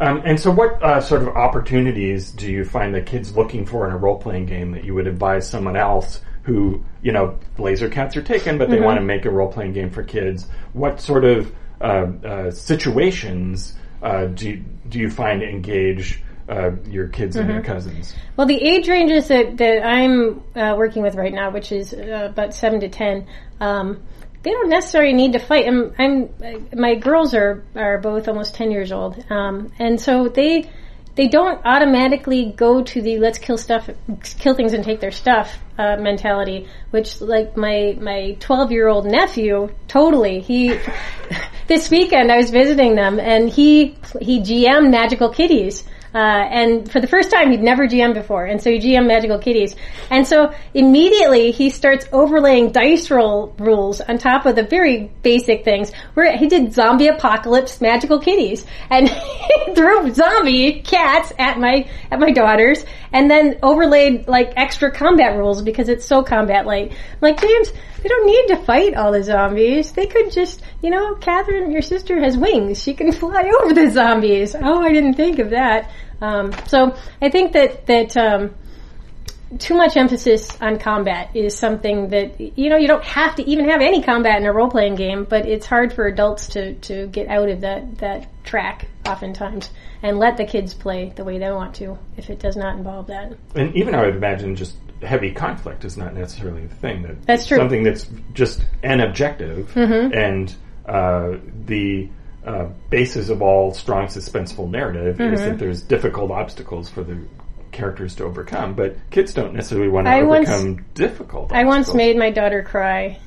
Um, and so, what uh, sort of opportunities do you find the kids looking for in a role playing game that you would advise someone else who, you know, laser cats are taken, but they want to make a role playing game for kids? What sort of uh, uh, situations uh, do you, do you find engage uh, your kids and your cousins? Well, the age ranges that, that I'm uh, working with right now, which is uh, about seven to ten, um, they don't necessarily need to fight. I'm, I'm, my girls are are both almost ten years old, um, and so they they don't automatically go to the let's kill stuff, kill things and take their stuff uh, mentality. Which, like my my twelve year old nephew, totally he. this weekend, I was visiting them, and he he GM Magical Kitties. Uh, and for the first time, he'd never GM before, and so he GM Magical Kitties. And so immediately he starts overlaying dice roll rules on top of the very basic things. Where he did zombie apocalypse Magical Kitties, and he threw zombie cats at my at my daughters, and then overlaid like extra combat rules because it's so combat light. Like James, they don't need to fight all the zombies. They could just, you know, Catherine, your sister has wings. She can fly over the zombies. Oh, I didn't think of that. Um, so I think that that um, too much emphasis on combat is something that you know you don't have to even have any combat in a role playing game, but it's hard for adults to to get out of that that track oftentimes and let the kids play the way they want to if it does not involve that. And even I would imagine just heavy conflict is not necessarily the thing. That That's true. Something that's just an objective and uh, the uh, basis of all strong suspenseful narrative is that there's difficult obstacles for the characters to overcome. But kids don't necessarily want to I once- overcome difficult. I once made my daughter cry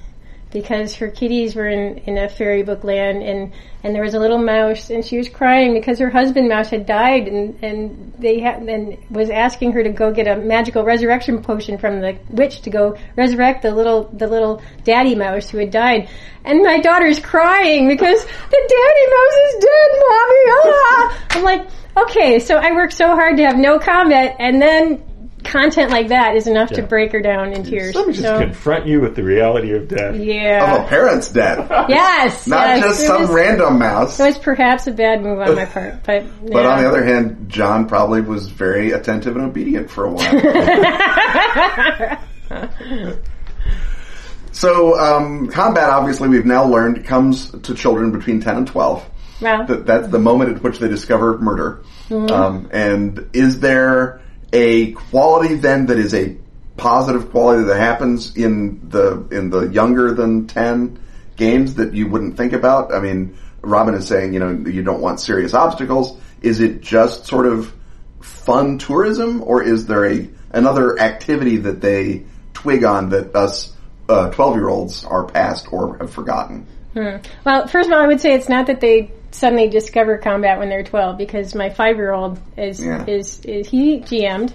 because her kitties were in, in a fairy book land and, and there was a little mouse and she was crying because her husband mouse had died and, and they had and was asking her to go get a magical resurrection potion from the witch to go resurrect the little the little daddy mouse who had died. And my daughter's crying because the daddy mouse is dead, mommy. Ah! I'm like, okay, so I worked so hard to have no comment and then content like that is enough to break her down in tears. Let me just So- confront you with the reality of death. yeah. Of a parent's death. Yes. Not yes. just it some was, random mouse. It was perhaps a bad move on my part, but But on the other hand, John probably was very attentive and obedient for a while. so, um, combat, obviously, we've now learned comes to children between 10 and 12. Well, That, that's the moment at which they discover murder. Um, and is there a quality then that is a positive quality that happens in the in the younger than 10 games that you wouldn't think about? I mean, Robin is saying, you know, you don't want serious obstacles. Is it just sort of fun tourism or is there a another activity that they twig on that us uh, 12 year olds are past or have forgotten? Hmm. well, first of all, I would say it's not that they suddenly discover combat when they're 12 because my five-year-old is, Yeah. is, is, he GM'd.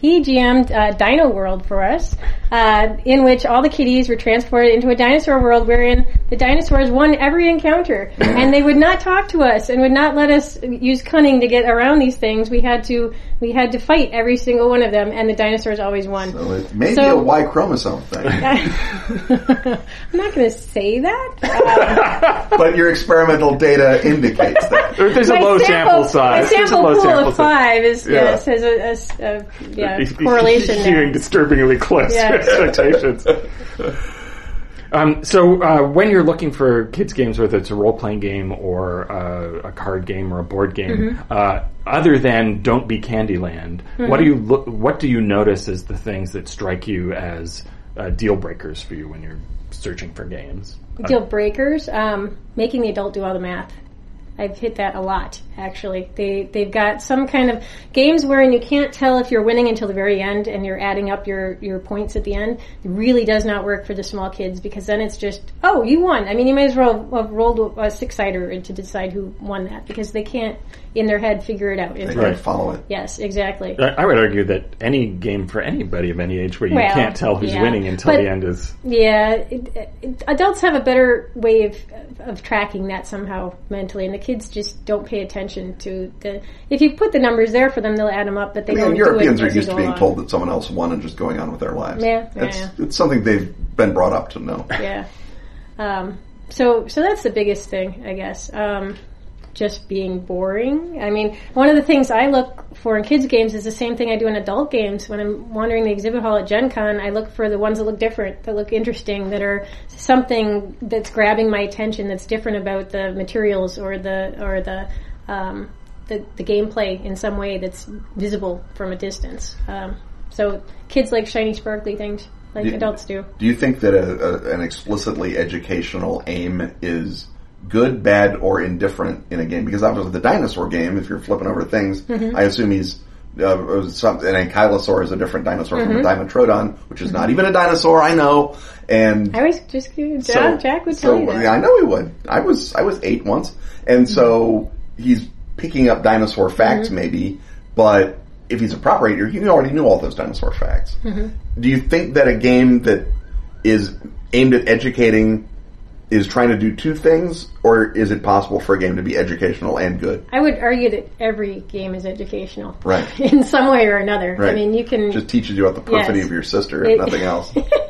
He GM'd uh, Dino World for us, uh, in which all the kitties were transported into a dinosaur world wherein the dinosaurs won every encounter. and they would not talk to us and would not let us use cunning to get around these things. We had to, we had to fight every single one of them and the dinosaurs always won. So it may be So- a Y chromosome thing. I'm not going to say that. but your experimental data indicates that. There's a low sample, My size. There's a sample low pool sample of size. five is Yeah. yes has a, a s- a- yeah correlation Hearing there. disturbingly close Yeah. expectations. Um, so uh, when you're looking for kids games, whether it's a role playing game or uh, a card game or a board game, Mm-hmm. uh, other than Don't Be Candyland, what do you look? What do you notice as the things that strike you as uh, deal breakers for you when you're searching for games? Deal breakers, um, making the adult do all the math. I've hit that a lot, actually. They, they've got some kind of games wherein you can't tell if you're winning until the very end and you're adding up your, your points at the end. It really does not work for the small kids because then it's just, oh, you won. I mean, you might as well have rolled a six-sider to decide who won that because they can't, in their head, figure it out. They can't like- follow it. Yes, exactly. I I would argue that any game for anybody of any age where you Well, can't tell who's yeah. winning until But- the end is Yeah, it, it, adults have a better way of of tracking that somehow mentally, and the kids just don't pay attention to the. If you put the numbers there for them, they'll add them up, but they I mean, don't. Europeans do are it as used to being along. told that someone else won and just going on with their lives. Yeah, yeah, it's, yeah. it's something they've been brought up to know. yeah. Um, so so that's the biggest thing, I guess. Um, just being boring. I mean, one of the things I look for in kids games is the same thing I do in adult games. When I'm wandering the exhibit hall at Gen Con, I look for the ones that look different, that look interesting, that are something that's grabbing my attention, that's different about the materials or the or the um, the, the gameplay in some way that's visible from a distance. Um, so kids like shiny, sparkly things, like Yeah. adults do. Do you think that a, a, an explicitly educational aim is good, bad, or indifferent in a game? Because obviously, the dinosaur game, if you're flipping over things, Mm-hmm. I assume he's uh, something. And Ankylosaur is a different dinosaur from a Dimetrodon, which is not even a dinosaur. I know. And I was just John, so- Jack would so, tell you that. Yeah, I know he would. I was I was eight once, and so he's picking up dinosaur facts, Mm-hmm. maybe. But if he's a proper eight, he already knew all those dinosaur facts. Mm-hmm. Do you think that a game that is aimed at educating is trying to do two things, or is it possible for a game to be educational and good? I would argue that every game is educational, Right. in some way or another. I mean, you can Just teaches you about the perfidy Yes. of your sister, if It- nothing else.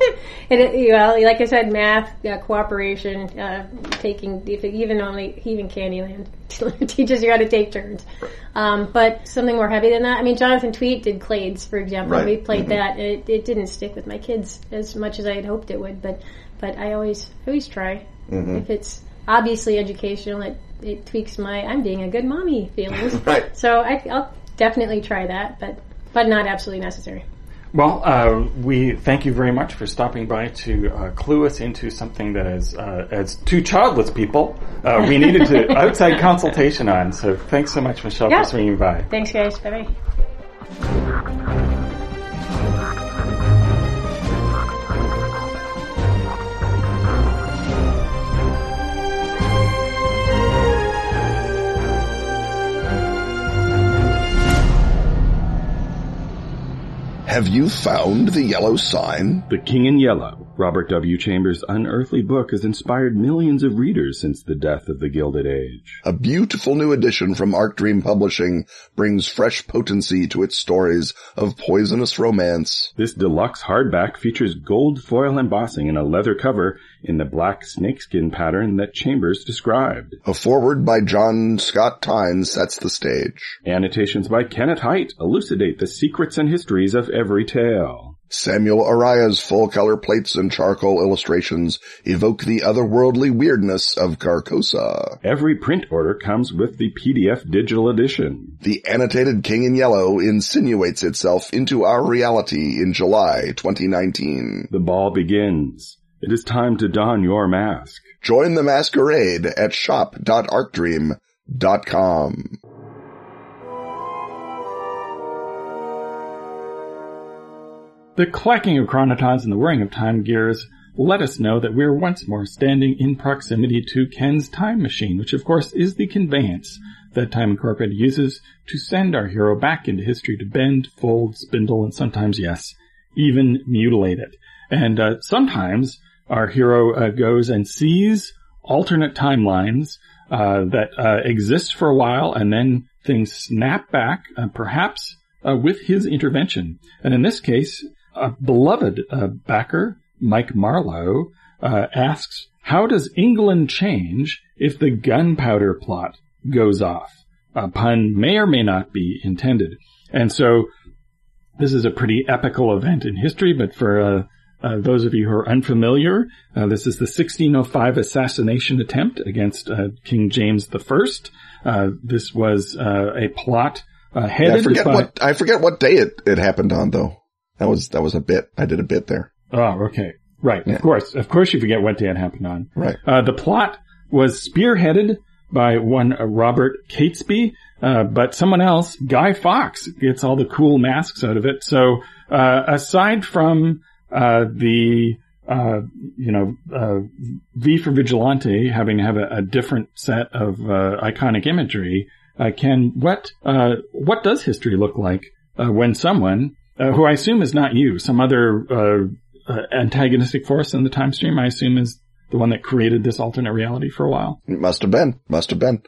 it, well, like I said, math, uh, cooperation, uh, taking even only even Candyland teaches you how to take turns. Um, but something more heavy than that. I mean, Jonathan Tweet did Clades, for example. Right. We played Mhm. that. It, it didn't stick with my kids as much as I had hoped it would, but but I always I always try. Mm-hmm. If it's obviously educational, it it tweaks my I'm being a good mommy feelings. Right. So I, I'll definitely try that, but but not absolutely necessary. Well, uh, we thank you very much for stopping by to uh, clue us into something that is, uh, as two childless people, uh, we needed to outside consultation on. So thanks so much, Michelle, Yeah. for swinging by. Thanks, guys. Bye bye. Have you found the yellow sign? The King in Yellow, Robert W. Chambers' unearthly book, has inspired millions of readers since the death of the Gilded Age. A beautiful new edition from Arc Dream Publishing brings fresh potency to its stories of poisonous romance. This deluxe hardback features gold foil embossing and a leather cover in the black snakeskin pattern that Chambers described. A foreword by John Scott Tynes sets the stage. Annotations by Kenneth Hite elucidate the secrets and histories of every tale. Samuel Araya's full-color plates and charcoal illustrations evoke the otherworldly weirdness of Carcosa. Every print order comes with the PDF digital edition. The annotated King in Yellow insinuates itself into our reality in July 2019. The ball begins. It is time to don your mask. Join the masquerade at shop.arcdream.com. The clacking of chronotons and the whirring of time gears let us know that we're once more standing in proximity to Ken's time machine, which of course is the conveyance that Time Incorporated uses to send our hero back into history to bend, fold, spindle, and sometimes, yes, even mutilate it. And uh, sometimes our hero uh, goes and sees alternate timelines uh, that uh, exist for a while, and then things snap back, uh, perhaps uh, with his intervention. And in this case, a beloved uh, backer, Mike Marlowe, uh, asks, "How does England change if the gunpowder plot goes off?" A pun may or may not be intended, and so this is a pretty epical event in history. But for uh, uh, those of you who are unfamiliar, uh, this is the 1605 assassination attempt against uh, King James I. Uh, this was uh, a plot uh, Yeah, I forget by. what I forget what day it, it happened on though. That was that was a bit. I did a bit there. Oh, okay. Right. Of course. Of course you forget what day it happened on. Right. Uh, the plot was spearheaded by one uh, Robert Catesby, uh, but someone else, Guy Fawkes, gets all the cool masks out of it. So, uh, aside from, uh, the, uh, you know, uh, V for Vigilante having to have a, a different set of, uh, iconic imagery, uh, Ken, what, uh, what does history look like, uh, when someone, uh, who I assume is not you, some other, uh, uh, antagonistic force in the time stream, I assume is the one that created this alternate reality for a while. It must have been. Must have been.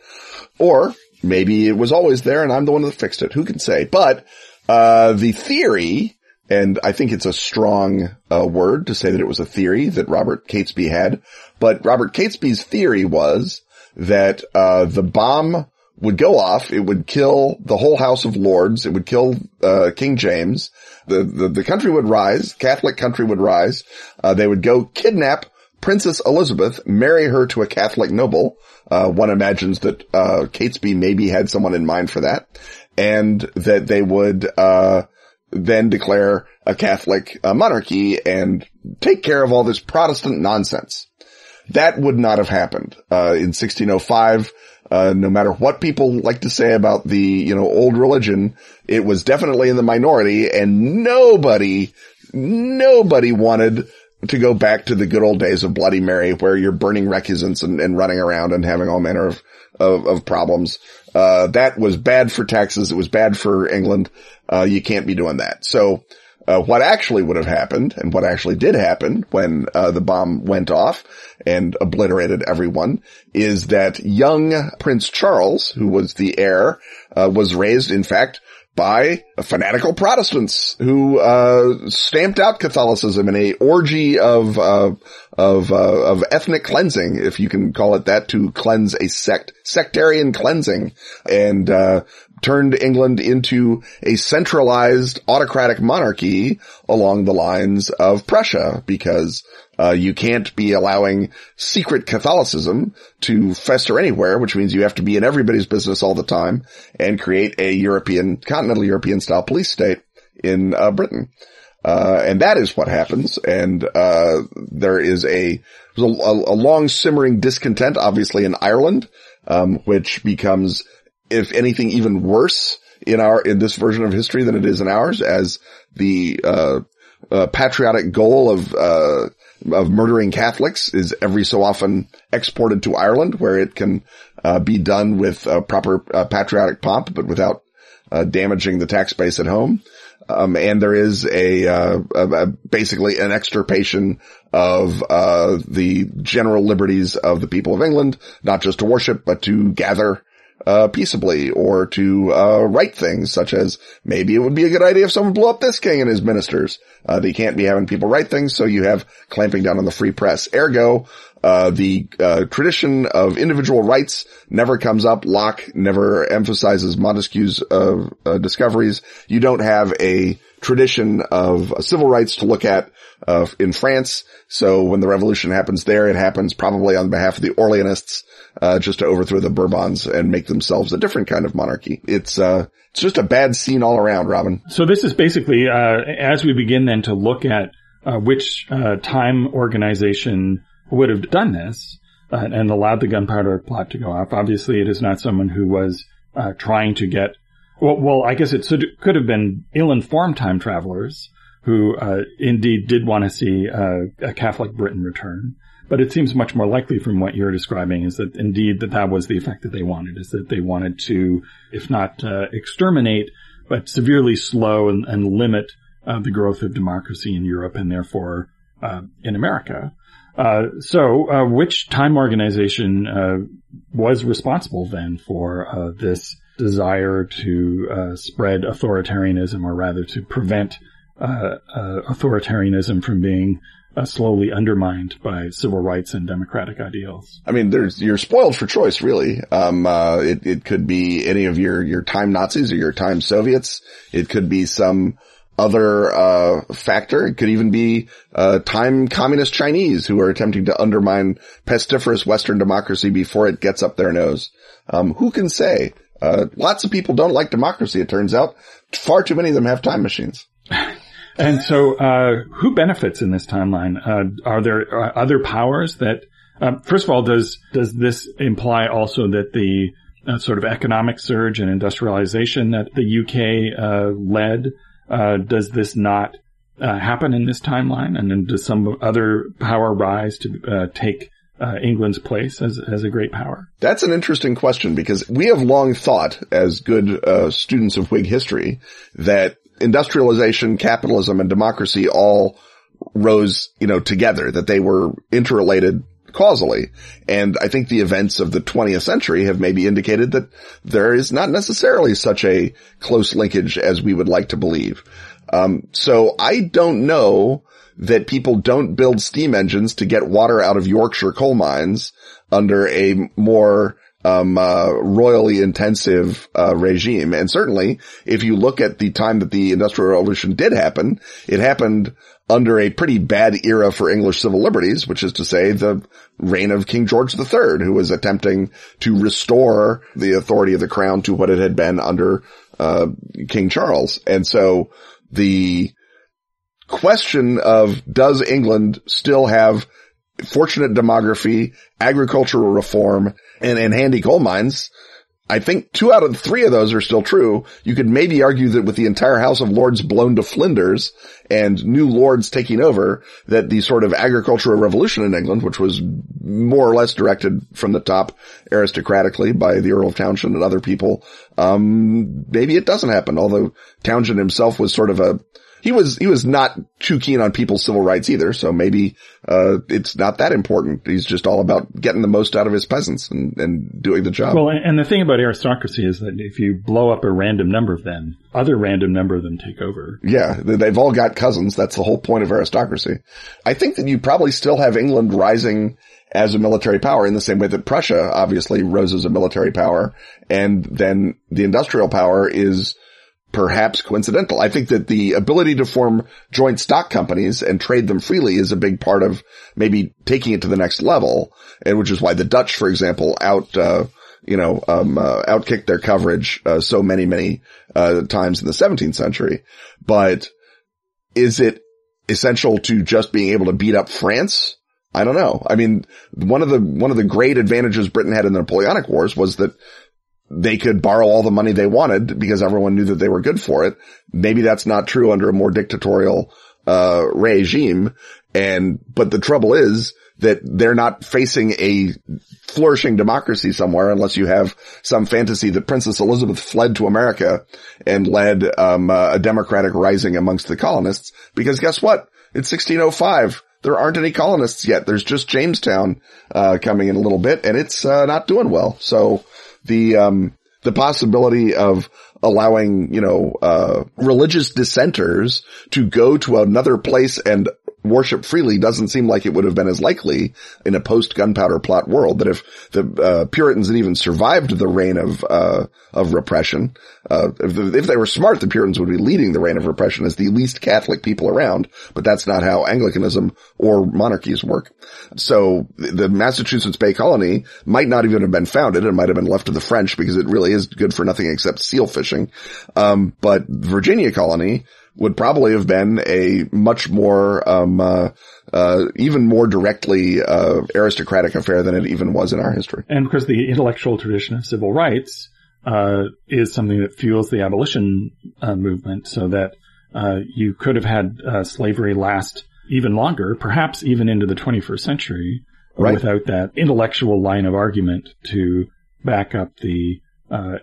Or maybe it was always there and I'm the one that fixed it. Who can say? But, uh, the theory, and I think it's a strong uh, word to say that it was a theory that Robert Catesby had, but Robert Catesby's theory was that, uh, the bomb would go off. It would kill the whole House of Lords. It would kill uh, King James. The, the, the country would rise. Catholic country would rise. Uh, they would go kidnap Princess Elizabeth, marry her to a Catholic noble. Uh, one imagines that uh, Catesby maybe had someone in mind for that, and that they would uh, then declare a Catholic uh, monarchy and take care of all this Protestant nonsense. That would not have happened in 1605. Uh, no matter what people like to say about the, you know, old religion, it was definitely in the minority and nobody, nobody wanted to go back to the good old days of Bloody Mary where you're burning recusants and, and running around and having all manner of, of, of problems. Uh, that was bad for taxes. It was bad for England. Uh, you can't be doing that. So, uh, what actually would have happened and what actually did happen when, uh, the bomb went off and obliterated everyone is that young Prince Charles, who was the heir, uh, was raised, in fact, by fanatical Protestants who uh, stamped out Catholicism in a orgy of uh, of uh, of ethnic cleansing, if you can call it that, to cleanse a sect, sectarian cleansing, and turned England into a centralized autocratic monarchy along the lines of Prussia, because uh, you can't be allowing secret Catholicism to fester anywhere, which means you have to be in everybody's business all the time and create a European, continental European style police state in uh, Britain. Uh, and that is what happens. And, uh, there is a, a, a, long simmering discontent, obviously in Ireland, um, which becomes, if anything, even worse in our, in this version of history than it is in ours as the, uh, uh patriotic goal of, uh, of murdering Catholics is every so often exported to Ireland where it can uh, be done with proper uh, patriotic pomp, but without uh, damaging the tax base at home. Um, and there is a, uh, a, a, basically an extirpation of uh, the general liberties of the people of England, not just to worship, but to gather uh, peaceably or to uh, write things such as maybe it would be a good idea if someone blew up this king and his ministers. Uh, they can't be having people write things, so you have clamping down on the free press. Ergo, uh, the uh, tradition of individual rights never comes up. Locke never emphasizes Montesquieu's uh, discoveries. You don't have a tradition of civil rights to look at in France. So when the revolution happens there, it happens probably on behalf of the Orleanists uh, just to overthrow the Bourbons and make themselves a different kind of monarchy. It's, uh, it's just a bad scene all around, Robin. So this is basically, uh, as we begin then to look at, uh, which, uh, time organization would have done this, uh, and allowed the gunpowder plot to go off. Obviously it is not someone who was, trying to get, well, well, I guess it could have been ill-informed time travelers who, indeed did want to see, a Catholic Britain return. But it seems much more likely from what you're describing is that indeed that that was the effect that they wanted, is that they wanted to, if not uh, exterminate, but severely slow and, and limit uh, the growth of democracy in Europe and therefore uh, in America. Uh, so, uh, which time organization uh, was responsible then for this desire to spread authoritarianism, or rather to prevent authoritarianism from being uh, slowly undermined by civil rights and democratic ideals. I mean, you're spoiled for choice, really. Um, uh, it, it could be any of your, your time Nazis or your time Soviets. It could be some other, uh, factor. It could even be, uh, time communist Chinese who are attempting to undermine pestiferous Western democracy before it gets up their nose. Um, who can say? Uh, lots of people don't like democracy, it turns out. Far too many of them have time machines. And so, uh, who benefits in this timeline? Uh, are there uh, other powers that, um, first of all, does, does this imply also that the uh, sort of economic surge and industrialization that the UK, uh, led, uh, does this not, happen in this timeline? And then does some other power rise to, take, uh, England's place as as a great power? That's an interesting question because we have long thought, as good uh, students of Whig history, that industrialization, capitalism, and democracy all rose, you know, together, that they were interrelated causally. And I think the events of the 20th century have maybe indicated that there is not necessarily such a close linkage as we would like to believe. Um, so I don't know that people don't build steam engines to get water out of Yorkshire coal mines under a more um, uh, royally intensive uh, regime. And certainly, if you look at the time that the Industrial Revolution did happen, it happened under a pretty bad era for English civil liberties, which is to say the reign of King George III, who was attempting to restore the authority of the crown to what it had been under uh, King Charles. And so the question of does England still have fortunate demography, agricultural reform, and, and handy coal mines. I think two out of three of those are still true. You could maybe argue that with the entire House of Lords blown to flinders and new lords taking over, that the sort of agricultural revolution in England, which was more or less directed from the top aristocratically by the Earl of Townshend and other people, um, maybe it doesn't happen. Although Townshend himself was sort of a he was he was not too keen on people's civil rights either. So maybe uh, it's not that important. He's just all about getting the most out of his peasants and, and doing the job. Well, and the thing about aristocracy is that if you blow up a random number of them, other random number of them take over. Yeah, they've all got cousins. That's the whole point of aristocracy. I think that you probably still have England rising as a military power in the same way that Prussia obviously rose as a military power. And then the industrial power is perhaps coincidental. I think that the ability to form joint stock companies and trade them freely is a big part of maybe taking it to the next level, and which is why the Dutch, for example, out, uh, you know, um, uh, outkicked their coverage, uh, so many, many, uh, times in the 17th century. But is it essential to just being able to beat up France? I don't know. I mean, one of the, one of the great advantages Britain had in the Napoleonic Wars was that they could borrow all the money they wanted because everyone knew that they were good for it. Maybe that's not true under a more dictatorial, uh, regime. And, but the trouble is that they're not facing a flourishing democracy somewhere unless you have some fantasy that Princess Elizabeth fled to America and led, um, uh, a democratic rising amongst the colonists. Because guess what? It's 1605 there aren't any colonists yet. There's just Jamestown, uh, coming in a little bit and it's, uh, not doing well. So, the, um, the possibility of allowing, you know, uh, religious dissenters to go to another place and worship freely doesn't seem like it would have been as likely in a post gunpowder plot world that if the uh, Puritans had even survived the reign of uh, of repression, uh, if, if, they were smart, the Puritans would be leading the reign of repression as the least Catholic people around. But that's not how Anglicanism or monarchies work. So the Massachusetts Bay Colony might not even have been founded; it might have been left to the French because it really is good for nothing except seal fishing. Um, but Virginia Colony would probably have been a much more, um, uh, uh, even more directly uh, aristocratic affair than it even was in our history. And of course, the intellectual tradition of civil rights uh, is something that fuels the abolition uh, movement, so that uh, you could have had slavery last even longer, perhaps even into the 21st century, right. without that intellectual line of argument to back up the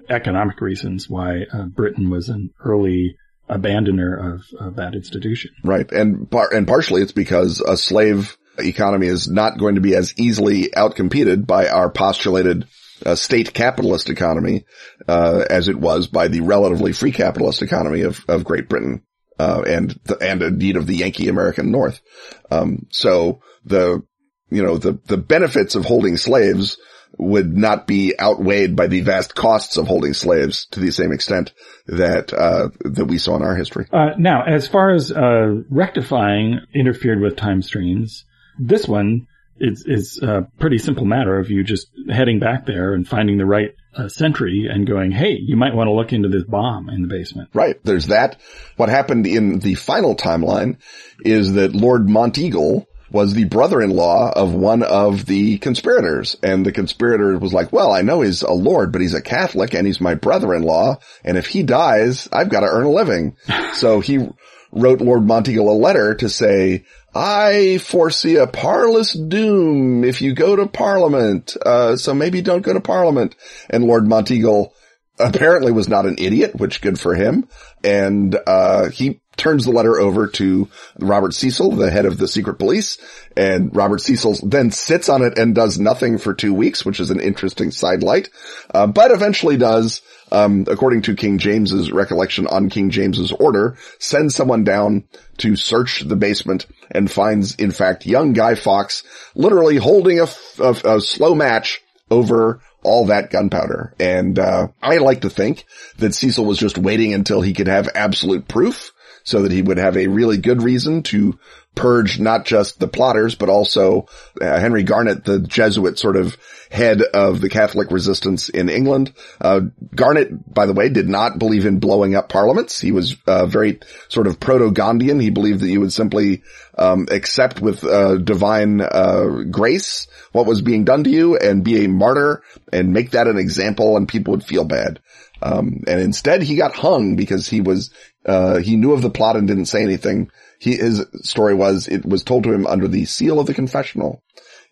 economic reasons why Britain was an early abandoner of, of that institution. Right. And par- and partially it's because a slave economy is not going to be as easily outcompeted by our postulated uh, state capitalist economy uh, as it was by the relatively free capitalist economy of, of Great Britain uh, and the, and indeed of the Yankee American North. Um, so the you know the the benefits of holding slaves would not be outweighed by the vast costs of holding slaves to the same extent that uh, that we saw in our history. Uh, now, as far as uh, rectifying interfered with time streams, this one is is a pretty simple matter of you just heading back there and finding the right uh, sentry and going, hey, you might want to look into this bomb in the basement. Right. There's that. What happened in the final timeline is that Lord Monteagle was the brother-in-law of one of the conspirators. And the conspirator was like, well, I know he's a lord, but he's a Catholic and he's my brother-in-law. And if he dies, I've got to earn a living. so he wrote Lord Monteagle a letter to say, I foresee a parlous doom if you go to parliament. Uh, so maybe don't go to parliament. And Lord Monteagle apparently was not an idiot, which good for him. And, uh, he turns the letter over to Robert Cecil, the head of the secret police, and Robert Cecil then sits on it and does nothing for two weeks, which is an interesting sidelight, uh, but eventually does, um, according to King James's recollection on King James's order, send someone down to search the basement and finds, in fact, young Guy Fawkes literally holding a, a, a slow match over all that gunpowder. And, uh, I like to think that Cecil was just waiting until he could have absolute proof so that he would have a really good reason to purge not just the plotters, but also uh, Henry Garnet, the Jesuit sort of head of the Catholic resistance in England. Uh, Garnet, by the way, did not believe in blowing up parliaments. He was uh, very sort of proto-Gandhian. He believed that you would simply um, accept with uh, divine uh, grace what was being done to you and be a martyr and make that an example and people would feel bad. Um, and instead he got hung because he was, uh, he knew of the plot and didn't say anything. He, his story was, it was told to him under the seal of the confessional.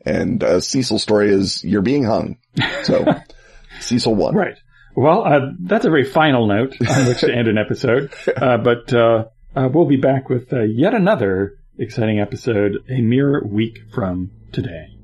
And, uh, Cecil's story is, you're being hung. So, Cecil won. Right. Well, uh, that's a very final note on which to end an episode. Uh, but, uh, uh, we'll be back with uh, yet another exciting episode a mere week from today.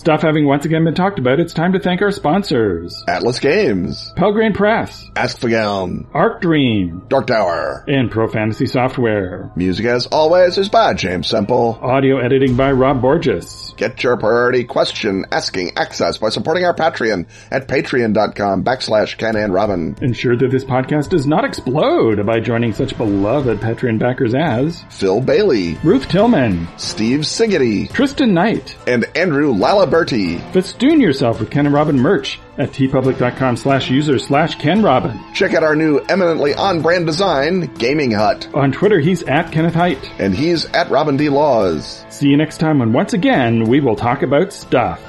Stuff having once again been talked about, it's time to thank our sponsors. Atlas Games, Pelgrane Press, Askfageln, Arc Dream, Dark Tower, and Pro Fantasy Software. Music as always is by James Semple. Audio editing by Rob Borges. Get your priority question asking access by supporting our Patreon at patreon.com backslash Ken and Robin. Ensure that this podcast does not explode by joining such beloved Patreon backers as Phil Bailey, Ruth Tillman, Steve Siggety, Tristan Knight, and Andrew Lalaberti. Festoon yourself with Ken and Robin merch at teepublic.com slash user slash Ken Robin. Check out our new eminently on-brand design, Gaming Hut. On Twitter, he's at Kenneth Hite. And he's at Robin D. Laws. See you next time when once again we will talk about stuff.